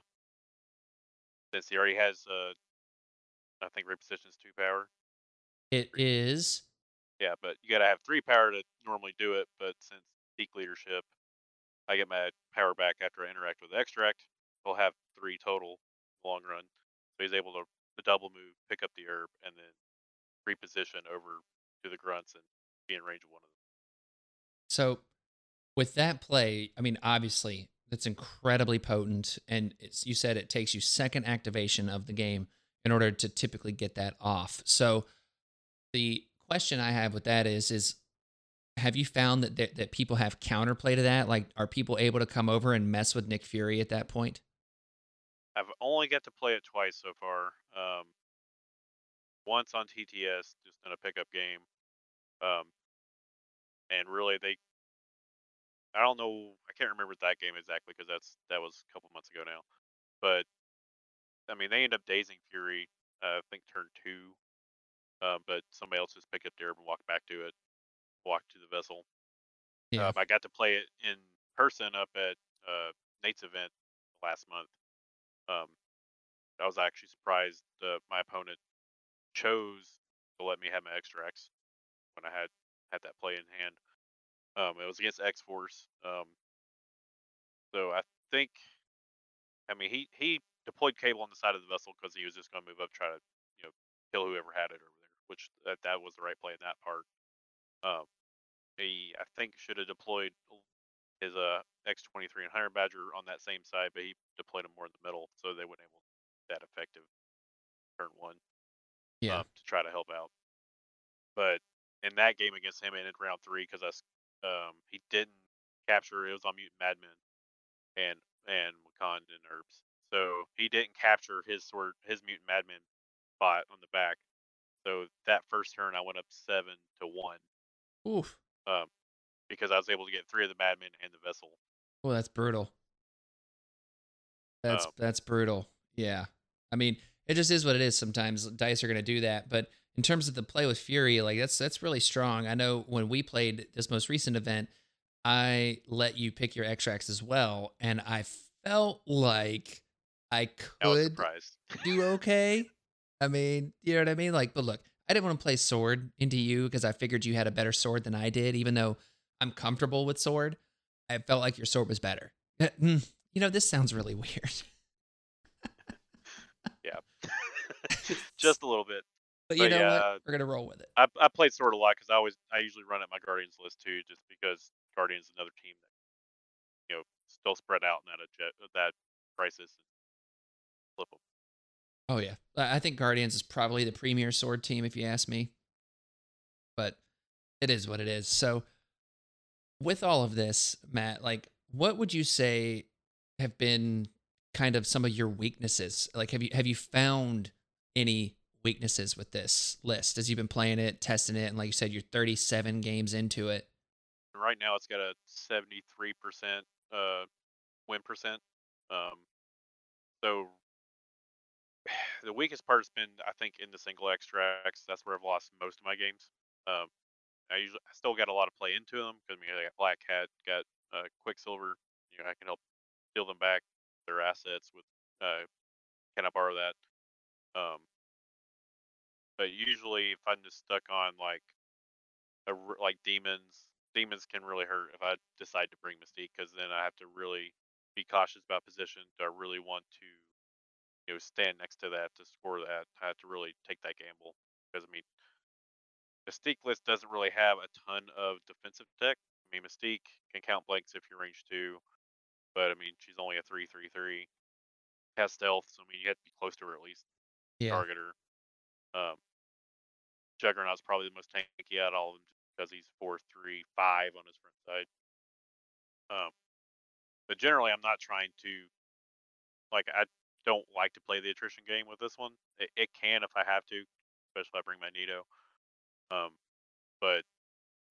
since he already has uh, I think reposition is two power. It is. Yeah, but you got to have three power to normally do it. But since peak leadership, I get my power back after I interact with the extract. He'll have three total long run. So he's able to, to double move, pick up the herb, and then reposition over to the grunts and be in range of one of them. So with that play, I mean, obviously that's incredibly potent, and you said it takes you second activation of the game in order to typically get that off. So the question I have with that is is have you found that, that that people have counterplay to that? Like, are people able to come over and mess with Nick Fury at that point? I've only got to play it twice so far. Um, once on TTS, just in a pickup game, um, and really they. I don't know. I can't remember that game exactly because that's that was a couple months ago now. But I mean, they end up dazing Fury. Uh, I think turn two, uh, but somebody else just picked up the and walked back to it walked to the vessel. Yeah. Um, I got to play it in person up at uh, Nate's event last month. Um, I was actually surprised uh, my opponent chose to let me have my extracts when I had had that play in hand. Um, it was against X Force. Um, so I think, I mean, he he deployed cable on the side of the vessel because he was just going to move up, try to you know kill whoever had it over there, which that that was the right play in that part. Um, he I think should have deployed his uh X23 and Honey Badger on that same side, but he deployed them more in the middle, so they weren't able that effective turn one. Yeah. Um, to try to help out. But in that game against him, in round three because us um he didn't capture. It was on Mutant Madman and and Wakandan herbs, so he didn't capture his sword his Mutant Madman spot on the back. So that first turn, I went up seven to one. Oof um, because I was able to get three of the madmen and the vessel. Oh, that's brutal. That's um, that's brutal. Yeah, I mean, it just is what it is. Sometimes dice are going to do that, but in terms of the play with Fury, like that's that's really strong. I know when we played this most recent event, I let you pick your extracts as well, and I felt like I could do okay. I mean, you know what I mean? Like, but look, I didn't want to play sword into you because I figured you had a better sword than I did, even though I'm comfortable with sword. I felt like your sword was better. You know, this sounds really weird. Yeah. just a little bit. But you But know yeah, what? We're gonna roll with it. I I played Sword a lot because I always I usually run at my Guardians list too, just because Guardians is another team that you know still spread out in that adje- uh, that crisis. Flip 'em. Oh yeah, I I think Guardians is probably the premier sword team if you ask me. But it is what it is. So with all of this, Matt, like what would you say have been kind of some of your weaknesses? Like have you have you found any weaknesses with this list as you've been playing it, testing it, and like you said, you're 37 games into it. Right now it's got a 73% uh, win percent. Um, so the weakest part has been, I think, in the single extracts. That's where I've lost most of my games. Um, I usually I still got a lot of play into them because I mean, I got Black Cat, got uh, Quicksilver. You know, I can help steal them back their assets with. Uh, can I borrow that? Um, but usually, if I'm just stuck on like a, like demons, demons can really hurt if I decide to bring Mystique because then I have to really be cautious about position. Do I really want to, you know, stand next to that to score that? I have to really take that gamble because I mean, Mystique list doesn't really have a ton of defensive tech. I mean, Mystique can count blanks if you're range two, but I mean, she's only a three three three. Has stealth, so I mean, you have to be close to her at least Yeah. target her. Um, Juggernaut's probably the most tanky out of all of them because he's four three five on his front side. Um, but generally, I'm not trying to like I don't like to play the attrition game with this one. It, it can if I have to, especially if I bring my Nito. Um, but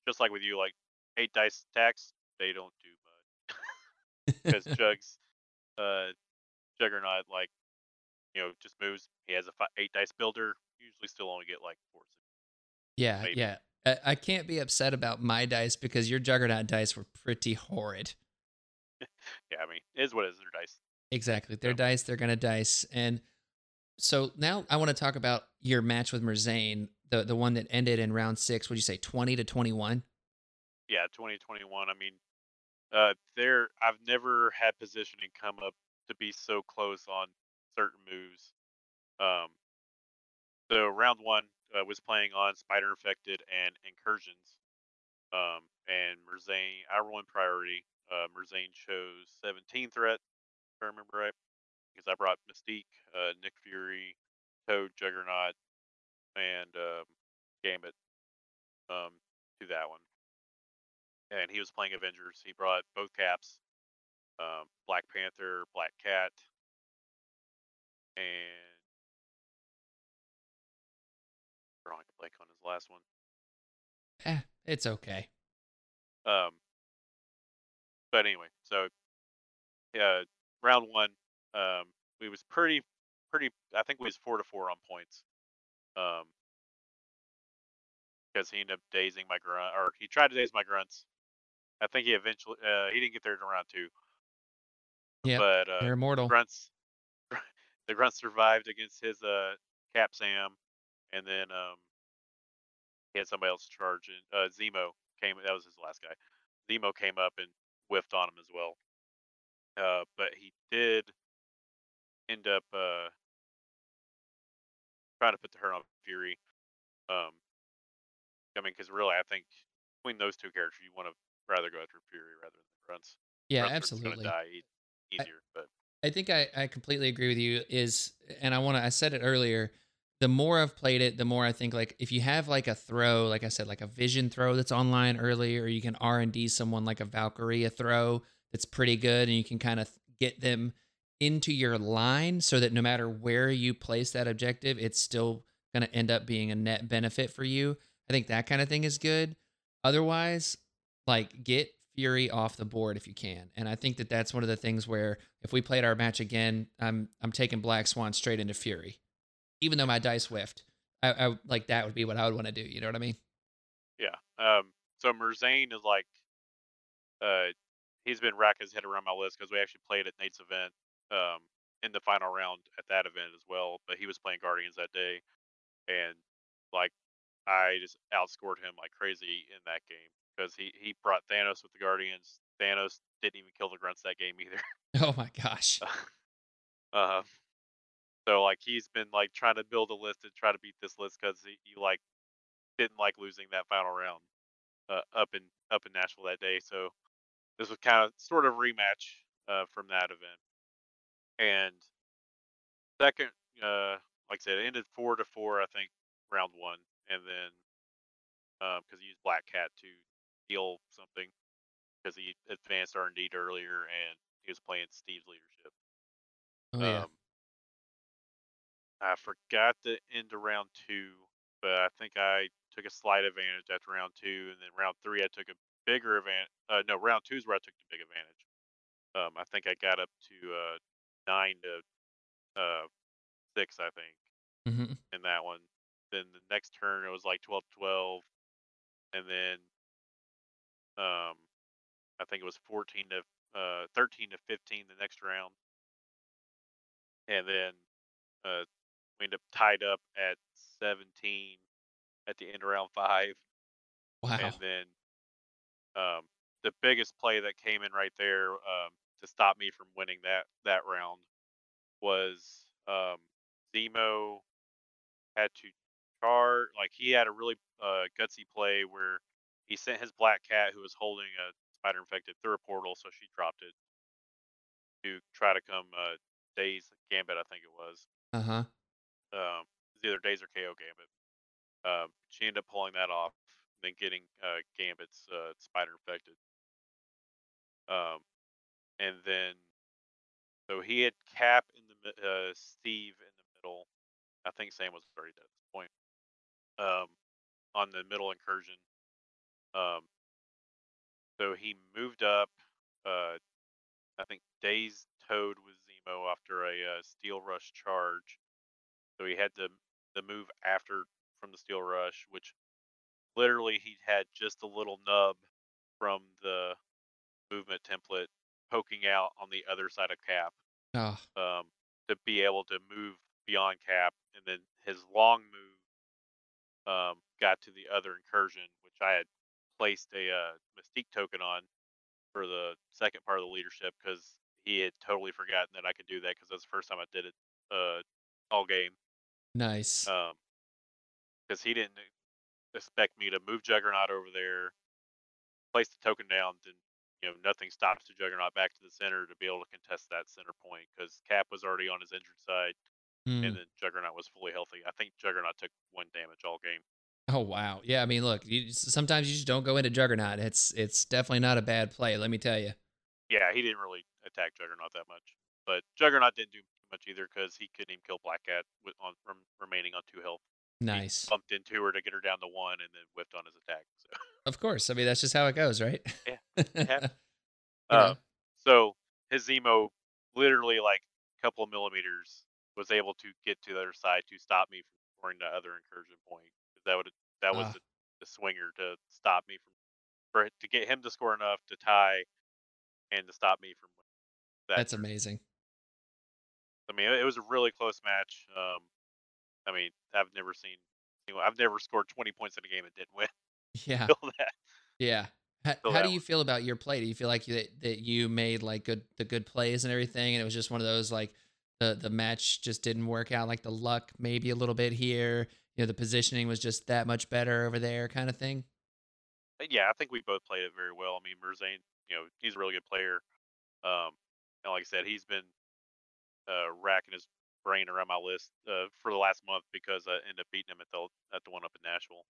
just like with you, like eight dice attacks, they don't do much because Jugs, uh, Juggernaut, like you know, just moves. He has a eight dice builder. Usually, still only get like four. Yeah, Maybe. yeah. I, I can't be upset about my dice because your Juggernaut dice were pretty horrid. Yeah, I mean, it is what it is. Their dice. Exactly. They're Yeah. dice, they're gonna dice. And so now I want to talk about your match with Merzane, the the one that ended in round six. Would you say twenty to twenty one? Yeah, 2021. I mean, uh, there. I've never had positioning come up to be so close on certain moves. Um, so round one uh, was playing on spider infected and incursions. Um, and Merzane, I rolled in priority. Uh, Merzane chose 17 threat, if I remember right, because I brought Mystique, uh, Nick Fury, Toad, Juggernaut, and um, Gambit um, to that one. And he was playing Avengers. He brought both caps, um, Black Panther, Black Cat, and blank on his last one. Eh, it's okay. Um, but anyway, so yeah, round one, um, we was pretty, pretty. I think we was four to four on points. Um, because he ended up dazing my grunt, or he tried to daze my grunts. I think he eventually, uh, he didn't get there to round two, Yeah, but uh, they're immortal. grunts, the grunts survived against his uh Cap Sam, and then um, he had somebody else charging. Uh, Zemo came. That was his last guy. Zemo came up and whiffed on him as well. Uh, but he did end up uh, trying to put the hurt on Fury. Um, I mean, because really, I think between those two characters, you want to rather go after Fury rather than the grunts. Yeah, Grunts absolutely. Die easier, but I think I, I completely agree with you. Is and I want to. I said it earlier. The more I've played it, the more I think like if you have like a throw, like I said, like a vision throw that's online early, or you can R and D someone like a Valkyrie throw that's pretty good, and you can kind of get them into your line so that no matter where you place that objective, it's still going to end up being a net benefit for you. I think that kind of thing is good. Otherwise, like get Fury off the board if you can. And I think that that's one of the things where if we played our match again, I'm I'm taking Black Swan straight into Fury. Even though my dice whiffed, I, I like that would be what I would want to do. You know what I mean? Yeah. Um. So Merzane is like, uh, he's been racking his head around my list because we actually played at Nate's event, um, in the final round at that event as well. But he was playing Guardians that day, and like, I just outscored him like crazy in that game because he he brought Thanos with the Guardians. Thanos didn't even kill the grunts that game either. Oh my gosh. uh, so like he's been like trying to build a list and try to beat this list because he, he like didn't like losing that final round uh, up in up in Nashville that day. So this was kind of sort of rematch uh, from that event. And second, uh, like I said, it ended four to four, I think, round one, and then because he used Black Cat to steal something because he advanced R and D earlier and he was playing Steve's leadership. Oh yeah. Um, I forgot the end of round two, but I think I took a slight advantage after round two, and then round three I took a bigger advantage. Uh, no, round two is where I took the big advantage. Um, I think I got up to uh, nine to uh, six, I think, hmm in that one. Then the next turn it was like 12 12, and then um, I think it was 14 to uh, 13 to 15 the next round, and then uh, we ended up tied up at 17 at the end of round five, Wow. and then um, the biggest play that came in right there um, to stop me from winning that that round was um, Zemo had to char like he had a really uh, gutsy play where he sent his black cat who was holding a spider infected through a portal, so she dropped it to try to come uh, Daze Gambit, I think it was. Uh huh. Um, it was either Daze or KO Gambit. Um, she ended up pulling that off, then getting uh, Gambit's uh, spider infected. Um, and then so he had Cap in the uh, Steve in the middle. I think Sam was already dead at this point. Um, on the middle incursion. Um, so he moved up. Uh, I think Daze Toad was Zemo after a uh, Steel Rush charge. So he had to the move after from the Steel Rush, which literally he had just a little nub from the movement template poking out on the other side of Cap Oh. um, to be able to move beyond Cap, and then his long move um, got to the other incursion, which I had placed a uh, Mystique token on for the second part of the leadership because he had totally forgotten that I could do that because that's the first time I did it uh, all game. Nice. Um, Because he didn't expect me to move Juggernaut over there, place the token down, then you know nothing stops the Juggernaut back to the center to be able to contest that center point because Cap was already on his injured side Hmm. and then Juggernaut was fully healthy. I think Juggernaut took one damage all game. Oh wow. Yeah. I mean, look. You, sometimes you just don't go into Juggernaut. It's it's definitely not a bad play. Let me tell you. Yeah, he didn't really attack Juggernaut that much, but Juggernaut didn't do much either because he couldn't even kill Black Cat with on rem, remaining on two health. He Nice. bumped into her to get her down to one and then whiffed on his attack. So. Of course. I mean, that's just how it goes, right? Yeah, know? Uh, so his Zemo, literally like a couple of millimeters, was able to get to the other side to stop me from scoring the other incursion point. That would that was Ah. the, the swinger to stop me from for to get him to score enough to tie, and to stop me from. That That's turn. amazing. I mean, it was a really close match. Um, I mean, I've never seen, you know, I've never scored 20 points in a game and didn't win. Yeah. That. Yeah. How, how do you one. feel about your play? Do you feel like you, that, that you made like good the good plays and everything, and it was just one of those like the the match just didn't work out, like the luck maybe a little bit here. You know, the positioning was just that much better over there, kind of thing. Uh, Yeah, I think we both played it very well. I mean, Merzane, you know, he's a really good player. Um, and like I said, he's been uh, racking his brain around my list uh, for the last month because I ended up beating him at the at the one up in Nashville.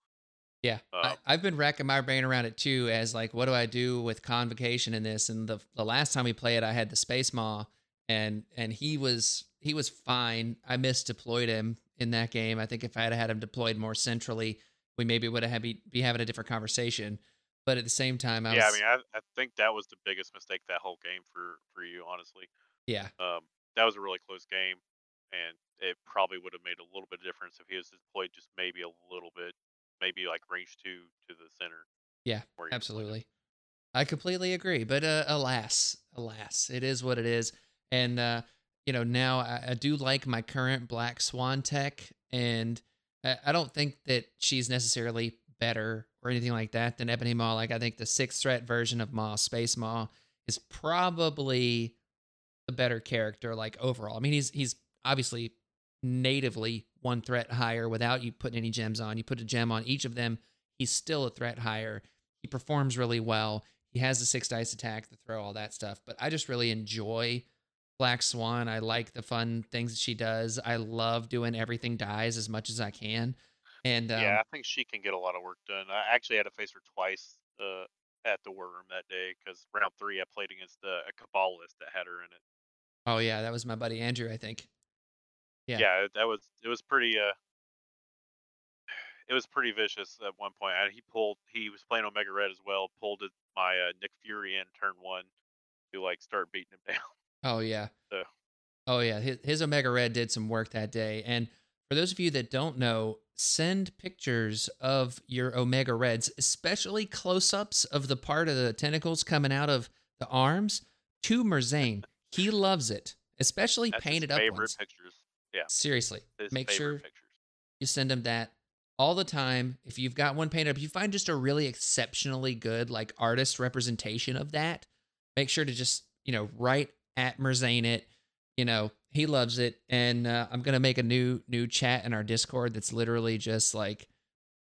Yeah, I, Um, I've been racking my brain around it too. As like, what do I do with convocation in this? And the the last time we played, I had the space maw, and and he was he was fine. I misdeployed him in that game. I think if I had had him deployed more centrally, we maybe would have be, be having a different conversation. But at the same time, I yeah, was I mean, I, I think that was the biggest mistake that whole game for for you, honestly. yeah Um, that was a really close game, and it probably would have made a little bit of difference if he was deployed just maybe a little bit, maybe like range two to the center. Yeah, where he was pointed. Absolutely. I completely agree. But uh, alas, alas, it is what it is. And, uh, you know, now I, I do like my current Black Swan tech. And I, I don't think that she's necessarily better or anything like that than Ebony Maw. Like, I think the sixth threat version of Maw, Space Maw, is probably the better character, like overall. I mean, he's he's obviously natively one threat higher without you putting any gems on. You put a gem on each of them, he's still a threat higher. He performs really well. He has the six dice attack, the throw, all that stuff. But I just really enjoy Black Swan. I like the fun things that she does. I love doing everything dies as much as I can. And um, yeah, I think she can get a lot of work done. I actually had to face her twice uh, at the War Room that day because round three I played against a, a Kabbalist that had her in it. Oh yeah, that was my buddy Andrew, I think. Yeah. Yeah, that was it was pretty uh it was pretty vicious at one point. And he pulled he was playing Omega Red as well, pulled my uh, Nick Fury in turn one to like start beating him down. Oh yeah. So- Oh yeah. His, his Omega Red did some work that day. And for those of you that don't know, send pictures of your Omega Reds, especially close-ups of the part of the tentacles coming out of the arms, to Merzane. He loves it, especially That's painted his up favorite ones. pictures. Yeah. Seriously, His make sure pictures. you send him that all the time. If you've got one painted up, you find just a really exceptionally good like artist representation of that, make sure to just you know write at Merzane it. You know he loves it, and uh, I'm gonna make a new new chat in our Discord that's literally just like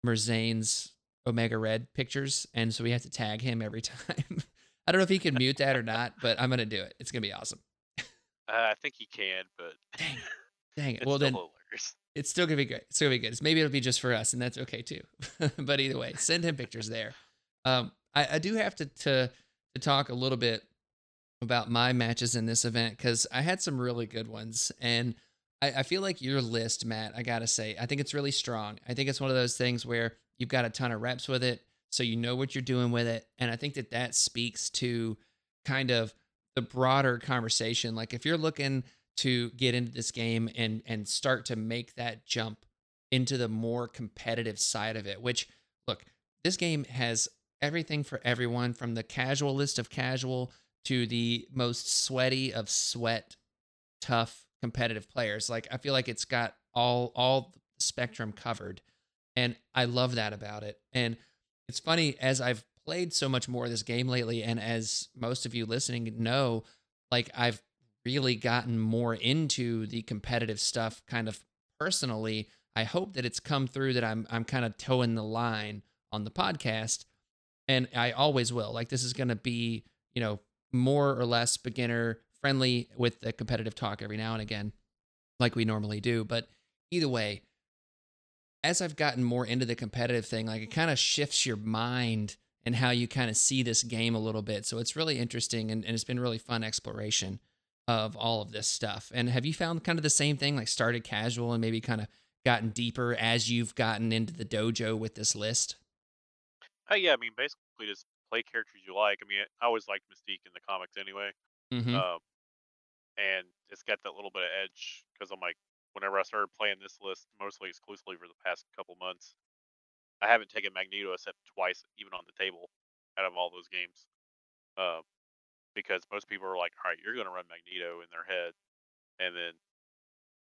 Merzane's Omega Red pictures, and so we have to tag him every time. I don't know if he can mute that or not, but I'm gonna do it. It's gonna be awesome. Uh, I think he can, but Dang it. Dang it. it's well then hilarious. it's still gonna be great. It's gonna be good. It's, maybe it'll be just for us, and that's okay too. but either way, send him pictures there. Um, I, I do have to, to to talk a little bit about my matches in this event because I had some really good ones, and I, I feel like your list, Matt. I gotta say, I think it's really strong. I think it's one of those things where you've got a ton of reps with it, so you know what you're doing with it, and I think that that speaks to kind of the broader conversation. Like if you're looking to get into this game and and start to make that jump into the more competitive side of it which look this game has everything for everyone from the casual list of casual to the most sweaty of sweat tough competitive players like i feel like it's got all all the spectrum covered and i love that about it and it's funny as i've played so much more of this game lately and as most of you listening know like i've really gotten more into the competitive stuff kind of personally. I hope that it's come through that i'm i'm kind of toeing the line on the podcast and i always will. Like this is going to be you know more or less beginner friendly with the competitive talk every now and again like we normally do but either way as i've gotten more into the competitive thing like it kind of shifts your mind and how you kind of see this game a little bit so it's really interesting and, and it's been really fun exploration of all of this stuff. And have you found kind of the same thing, like started casual and maybe kind of gotten deeper as you've gotten into the dojo with this list? Uh, yeah, I mean, basically just play characters you like. I mean, I always liked Mystique in the comics anyway. Mm-hmm. Um, and it's got that little bit of edge because I'm like, whenever I started playing this list, mostly exclusively for the past couple months, I haven't taken Magneto except twice, even on the table, out of all those games. Um, because most people are like, all right, you're going to run Magneto in their head, and then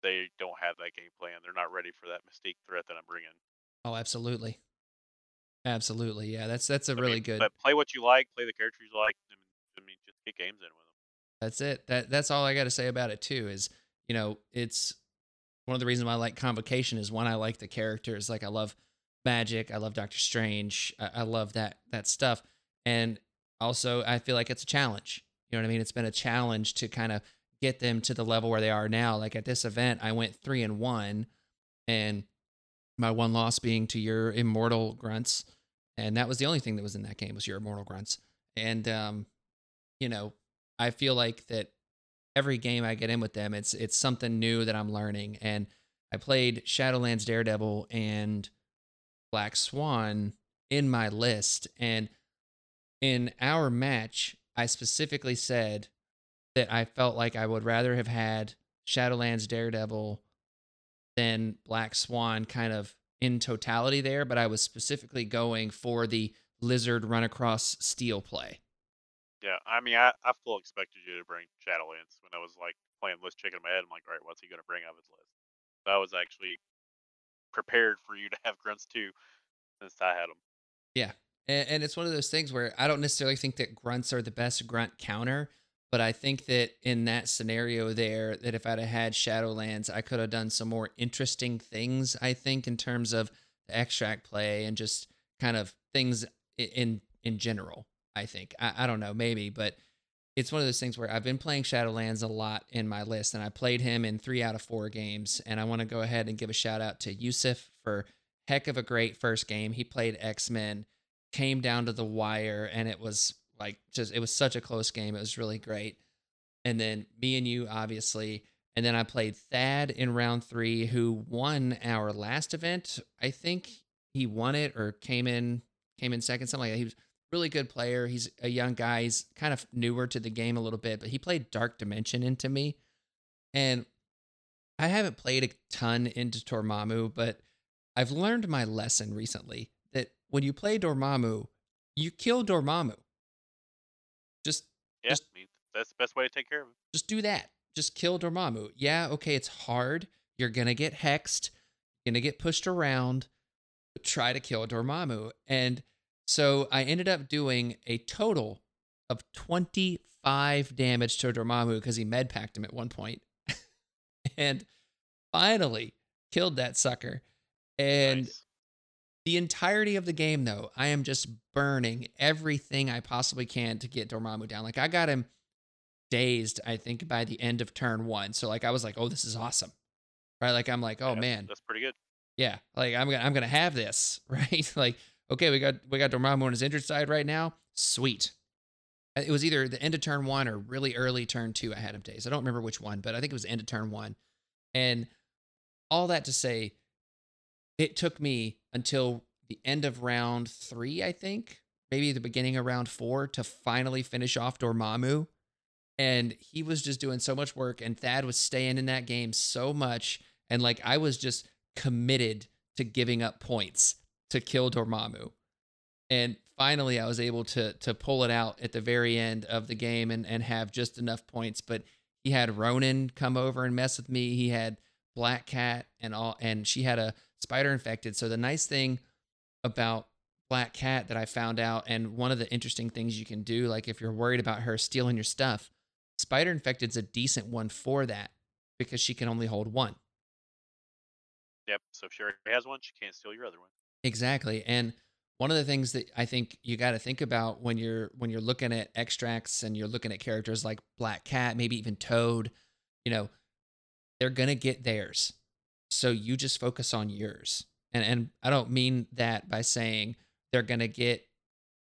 they don't have that game plan. They're not ready for that Mystique threat that I'm bringing. oh, absolutely, absolutely. Yeah, that's that's a I really mean, good. But play what you like, play the characters you like. I mean, I mean just get games in with them. That's it. That that's all I got to say about it too. Is you know, it's one of the reasons why I like Convocation is one I like the characters. Like I love Magic, I love Doctor Strange, I, I love that that stuff, and also I feel like it's a challenge. You know what I mean? It's been a challenge to kind of get them to the level where they are now. Like at this event, I went three and one, and my one loss being to your Immortal Grunts, and that was the only thing that was in that game was your Immortal Grunts, and um, you know, I feel like that every game I get in with them, it's it's something new that I'm learning. And I played Shadowlands Daredevil and Black Swan in my list, and in our match, I specifically said that I felt like I would rather have had Shadowlands, Daredevil, than Black Swan kind of in totality there, but I was specifically going for the lizard run across steel play. Yeah, I mean, I, I full expected you to bring Shadowlands when I was like playing list checking in my head. I'm like, all right, what's he going to bring out of his list? So I was actually prepared for you to have grunts too, since I had them. Yeah. And, and it's one of those things where I don't necessarily think that grunts are the best grunt counter, but I think that in that scenario there, that if I'd have had Shadowlands, I could have done some more interesting things, I think, in terms of the extract play and just kind of things in in general. I think. I, I don't know, maybe, but it's one of those things where I've been playing Shadowlands a lot in my list, and I played him in three out of four games. And I want to go ahead and give a shout out to Yusuf for heck of a great first game. He played X Men, came down to the wire, and it was like just it was such a close game. It was really great. And then me and you, obviously. And then I played Thad in round three, who won our last event. I think he won it or came in came in second, something like that. He was really good player. He's a young guy. He's kind of newer to the game a little bit, but he played Dark Dimension into me. And I haven't played a ton into Dormammu, but I've learned my lesson recently that when you play Dormammu, you kill Dormammu. Just Yeah, Just- I mean, that's the best way to take care of him. just do that. Just kill Dormammu. Yeah, okay, it's hard. You're gonna get hexed. You're gonna get pushed around. But try to kill Dormammu. And so I ended up doing a total of 25 damage to Dormammu because he med packed him at one point. and finally killed that sucker. And Nice. the entirety of the game, though, I am just burning everything I possibly can to get Dormammu down. Like I got him dazed, I think, by the end of turn one. So like I was like, oh, this is awesome. Right? Like I'm like, oh Yeah, man, that's pretty good. yeah. Like I'm gonna I'm gonna have this, right? like, okay, we got we got Dormammu on his injured side right now. Sweet. Uh, It was either the end of turn one or really early turn two. I had him dazed. I don't remember which one, but I think it was end of turn one. And all that to say, it took me until the end of round three, I think, maybe the beginning of round four, to finally finish off Dormammu. And he was just doing so much work, and Thad was staying in that game so much. And like I was just committed to giving up points to kill Dormammu. And finally I was able to to pull it out at the very end of the game and, and have just enough points. But he had Ronan come over and mess with me. He had Black Cat and all and she had a spider infected. So the nice thing about Black Cat that I found out, and one of the interesting things you can do, like if you're worried about her stealing your stuff, Spider Infected's a decent one for that because she can only hold one. Yep. So if she has one, she can't steal your other one. Exactly. And one of the things that I think you got to think about when you're when you're looking at extracts and you're looking at characters like Black Cat, maybe even Toad, you know, they're going to get theirs. So you just focus on yours. And and I don't mean that by saying they're going to get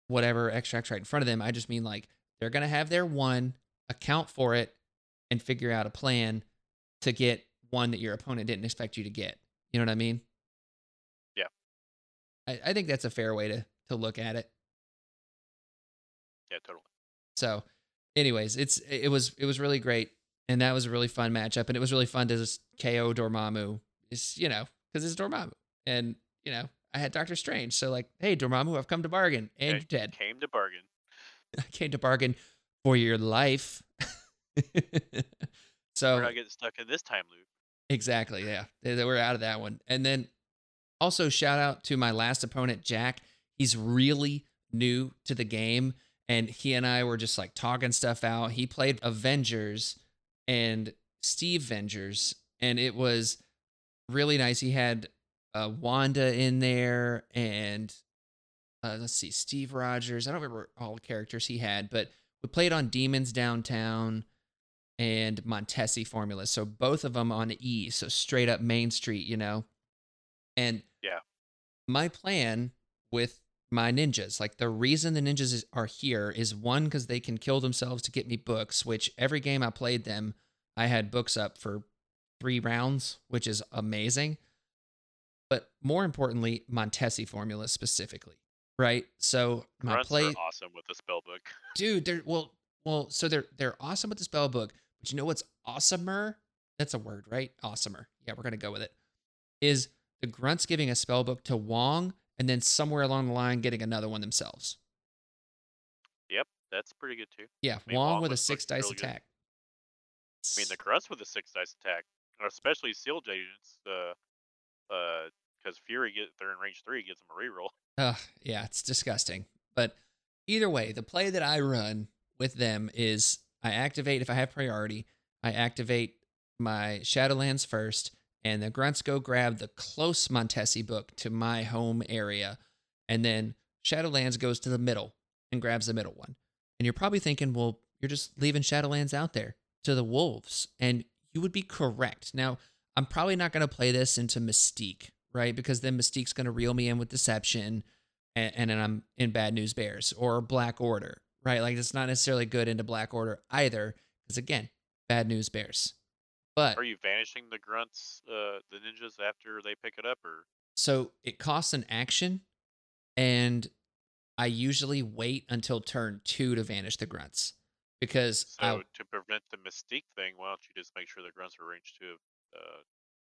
whatever extracts right in front of them. I just mean like they're going to have their one, account for it and figure out a plan to get one that your opponent didn't expect you to get. You know what I mean? I, I think that's a fair way to to look at it. Yeah, totally. So, anyways, it's it was it was really great, and that was a really fun matchup, and it was really fun to just KO Dormammu. It's you know because it's Dormammu, and you know I had Doctor Strange, so like, hey Dormammu, I've come to bargain, and you're dead. Came to bargain. I came to bargain for your life. so We're not getting stuck in this time loop. Exactly. Yeah. we're out of that one. And then also shout out to my last opponent, Jack. He's really new to the game. And he and I were just like talking stuff out. He played Avengers and Steve Vengers. And it was really nice. He had uh, Wanda in there and uh, let's see, Steve Rogers. I don't remember all the characters he had, but we played on Demons Downtown and Montesi formula. So both of them on E, so straight up Main Street, you know. And. My plan with my ninjas, like the reason the ninjas is, are here is one because they can kill themselves to get me books. Which every game I played them, I had books up for three rounds, which is amazing. But more importantly, Montesi formula specifically, right? So my Grunts play awesome with the spell book. dude they're well well so they're they're awesome with the spell book but you know what's awesomer that's a word, right? Awesomer. Yeah, we're gonna go with it. Is the grunts giving a spell book to Wong and then somewhere along the line getting another one themselves. Yep, that's pretty good too. Yeah, mean, Wong Wong with a six dice really good. attack. I mean, the grunts with a six dice attack, especially SHIELD agents, uh, uh, because Fury get they're in range three, gets them a reroll. Ugh, yeah, it's disgusting. But either way, the play that I run with them is I activate if I have priority, I activate my Shadowlands first, and the grunts go grab the close Montesi book to my home area, and then Shadowlands goes to the middle and grabs the middle one. And you're probably thinking, well, you're just leaving Shadowlands out there to the wolves, and you would be correct. Now, I'm probably not going to play this into Mystique, right? Because then Mystique's going to reel me in with Deception, and, and then I'm in Bad News Bears or Black Order, right? Like it's not necessarily good into Black Order either, because again, Bad News Bears. But Are you vanishing the grunts, uh, the ninjas after they pick it up, or so it costs an action, and I usually wait until turn two to vanish the grunts because so I, to prevent the mystique thing? Why don't you just make sure the grunts are range two of uh,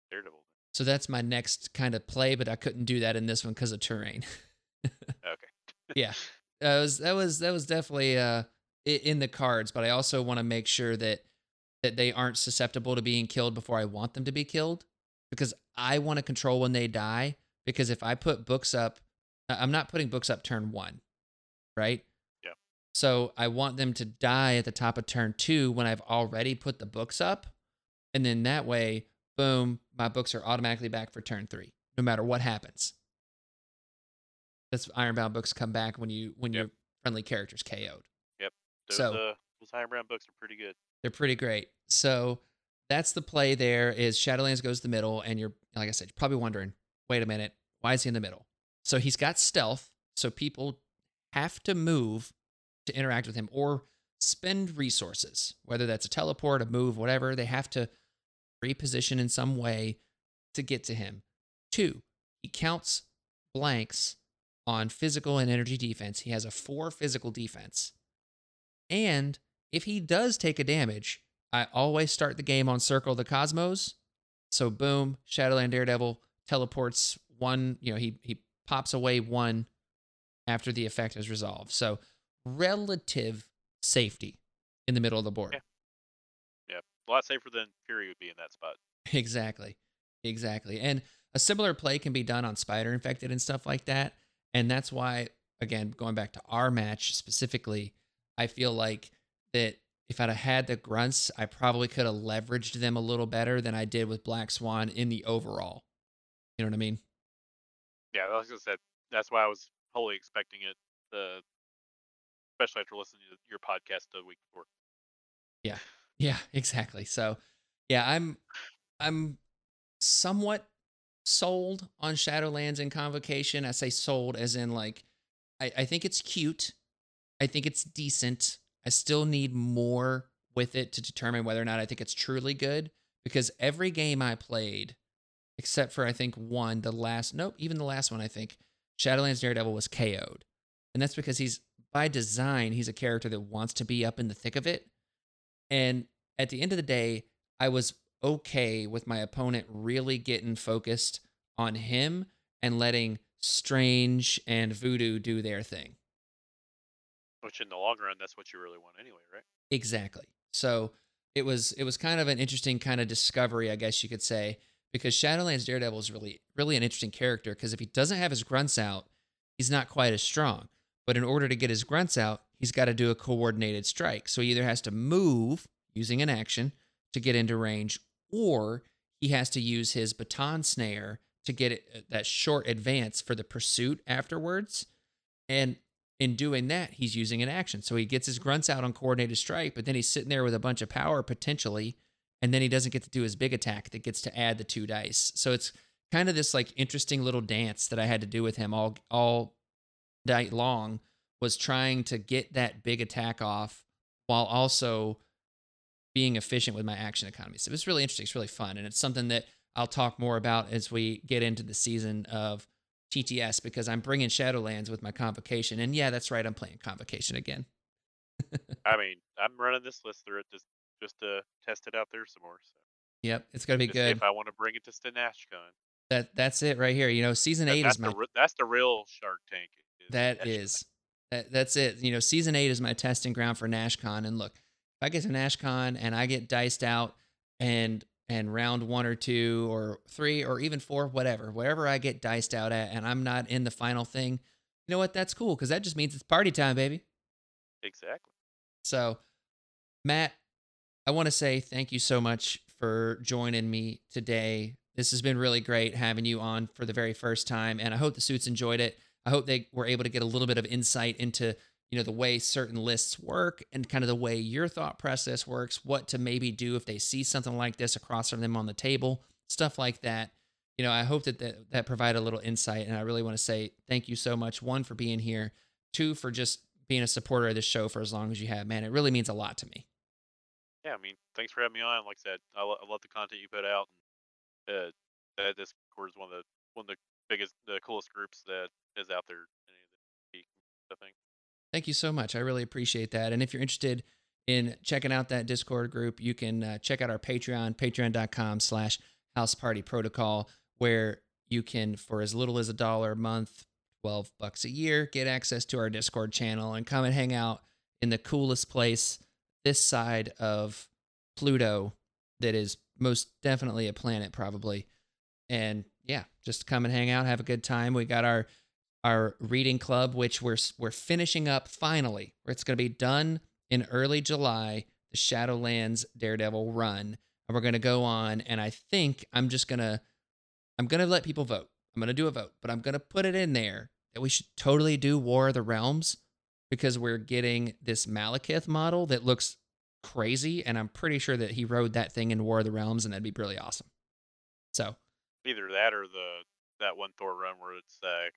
Daredevil? so that's my next kind of play, but I couldn't do that in this one because of terrain. Okay. yeah that was that was that was definitely uh in the cards but i also want to make sure that that they aren't susceptible to being killed before i want them to be killed because i want to control when they die because if i put books up i'm not putting books up turn one right Yeah. so i want them to die at the top of turn two when i've already put the books up and then that way boom my books are automatically back for turn three no matter what happens that's Ironbound books come back when you when Yep. your friendly characters KO'd. Those, So- uh, those Ironbound books are pretty good. They're pretty great. So that's the play there is Shadowlands goes to the middle, and you're like I said, you're probably wondering, wait a minute, why is he in the middle? So he's got stealth, so people have to move to interact with him or spend resources, whether that's a teleport, a move, whatever. They have to reposition in some way to get to him. Two, he counts blanks on physical and energy defense. He has a four physical defense. And if he does take a damage, I always start the game on Circle of the Cosmos. So boom, Shadowland Daredevil teleports one, you know, he he pops away one after the effect is resolved. So relative safety in the middle of the board. Yeah. A lot safer than Fury would be in that spot. Exactly. Exactly. And a similar play can be done on Spider Infected and stuff like that. And that's why, again, going back to our match specifically, I feel like that if I'd have had the grunts, I probably could have leveraged them a little better than I did with Black Swan in the overall. You know what I mean? Yeah, like I said, that's why I was wholly expecting it, uh, especially after listening to your podcast the week before. Yeah, yeah, exactly. So, yeah, I'm I'm somewhat sold on Shadowlands and Convocation. I say sold as in like I, I think it's cute. I think it's decent. I still need more with it to determine whether or not I think it's truly good. Because every game I played, except for I think one, the last nope, even the last one I think, Shadowlands Daredevil was KO'd. And that's because he's by design, he's a character that wants to be up in the thick of it. And at the end of the day, I was okay with my opponent really getting focused on him and letting Strange and Voodoo do their thing. Which in the long run, that's what you really want anyway, right? Exactly. So it was it was kind of an interesting kind of discovery, I guess you could say, because Shadowlands Daredevil is really really an interesting character because if he doesn't have his grunts out, he's not quite as strong. But in order to get his grunts out, he's got to do a coordinated strike. So he either has to move using an action to get into range, or he has to use his baton snare to get it, uh, that short advance for the pursuit afterwards. And in doing that, he's using an action. So he gets his grunts out on coordinated strike, but then he's sitting there with a bunch of power potentially, and then he doesn't get to do his big attack that gets to add the two dice. So it's kind of this like interesting little dance that I had to do with him all all night long was trying to get that big attack off while also being efficient with my action economy. So it was really interesting. It's really fun. And it's something that I'll talk more about as we get into the season of TTS because I'm bringing Shadowlands with my convocation. And yeah, that's right. I'm playing convocation again. I mean, I'm running this list through it just just to test it out there some more. So Yep, it's gonna be to see good. if I want to bring it to StanashCon. That that's it right here. You know, season eight that's is my the that's the real Shark Tank. is That is, that, that's it. You know, season eight is my testing ground for NashCon. And look, if I get to NashCon and I get diced out and and round one or two or three or even four, whatever, wherever I get diced out at, and I'm not in the final thing, you know what? That's cool because that just means it's party time, baby. exactly. So, Matt, I want to say thank you so much for joining me today. This has been really great having you on for the very first time, and I hope the suits enjoyed it. I hope they were able to get a little bit of insight into you know the way certain lists work and kind of the way your thought process works, what to maybe do if they see something like this across from them on the table, stuff like that. You know, I hope that that, that provided a little insight, and I really want to say thank you so much. One for being here, two for just being a supporter of this show for as long as you have, man. It really means a lot to me. Yeah, I mean, thanks for having me on. Like I said, I, lo- I love the content you put out. And, uh, Discord is one of the one of the biggest, the coolest groups that is out there. in any Thank you so much. I really appreciate that. And if you're interested in checking out that Discord group, you can uh, check out our Patreon, patreon.com slash house party protocol, where you can, for as little as a dollar a month, 12 bucks a year, get access to our Discord channel and come and hang out in the coolest place this side of Pluto that is most definitely a planet, probably. And yeah, just come and hang out, have a good time. We got our our reading club, which we're we're finishing up finally. It's going to be done in early July, the Shadowlands Daredevil run, and we're going to go on. And I think I'm just gonna I'm gonna let people vote. I'm gonna do a vote, but I'm gonna put it in there that we should totally do War of the Realms because we're getting this Malekith model that looks crazy, and I'm pretty sure that he rode that thing in War of the Realms, and that'd be really awesome. So Either that or the that one Thor run where it's uh,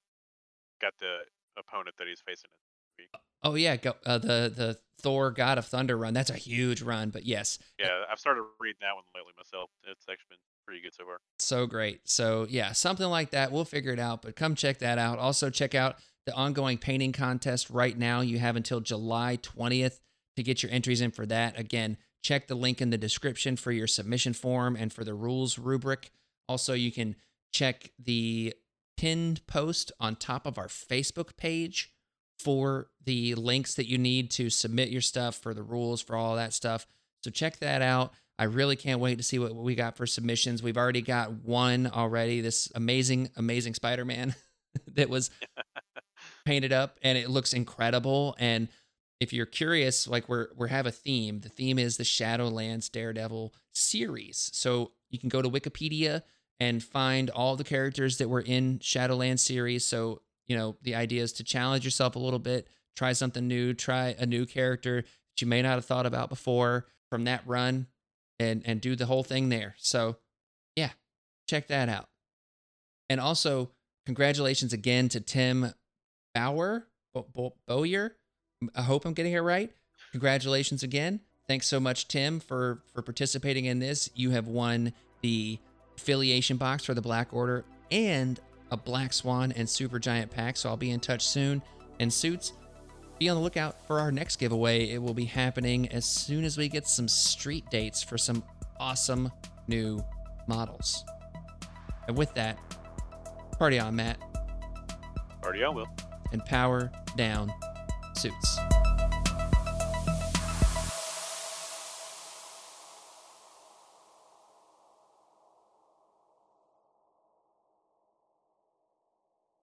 got the opponent that he's facing. in. Oh yeah, go, uh, the the Thor God of Thunder run. That's a huge run, but yes, Yeah, I've started reading that one lately myself. It's actually been pretty good so far. so great. So yeah, something like that. We'll figure it out, but come check that out. Also check out the ongoing painting contest right now. You have until July 20th to get your entries in for that. Again, check the link in the description for your submission form and for the rules rubric. Also, you can check the pinned post on top of our Facebook page for the links that you need to submit your stuff for the rules for all that stuff. So check that out. I really can't wait to see what we got for submissions. We've already got one already. This amazing, amazing Spider-Man that was painted up and it looks incredible. And if you're curious, like we're we have a theme. The theme is the Shadowlands Daredevil series. So you can go to Wikipedia and find all the characters that were in Shadowlands series. So you know the idea is to challenge yourself a little bit, try something new, try a new character that you may not have thought about before from that run, and and do the whole thing there. So yeah, check that out. And also, congratulations again to Tim Bauer, Bo- Bo- Bowyer. I hope I'm getting it right. Congratulations again. Thanks so much, Tim, for for participating in this. You have won the affiliation box for the Black Order and a Black Swan and Supergiant pack. So I'll be in touch soon. And suits, be on the lookout for our next giveaway. It will be happening as soon as we get some street dates for some awesome new models. And with that, party on, Matt, Party on, Will. and power down suits.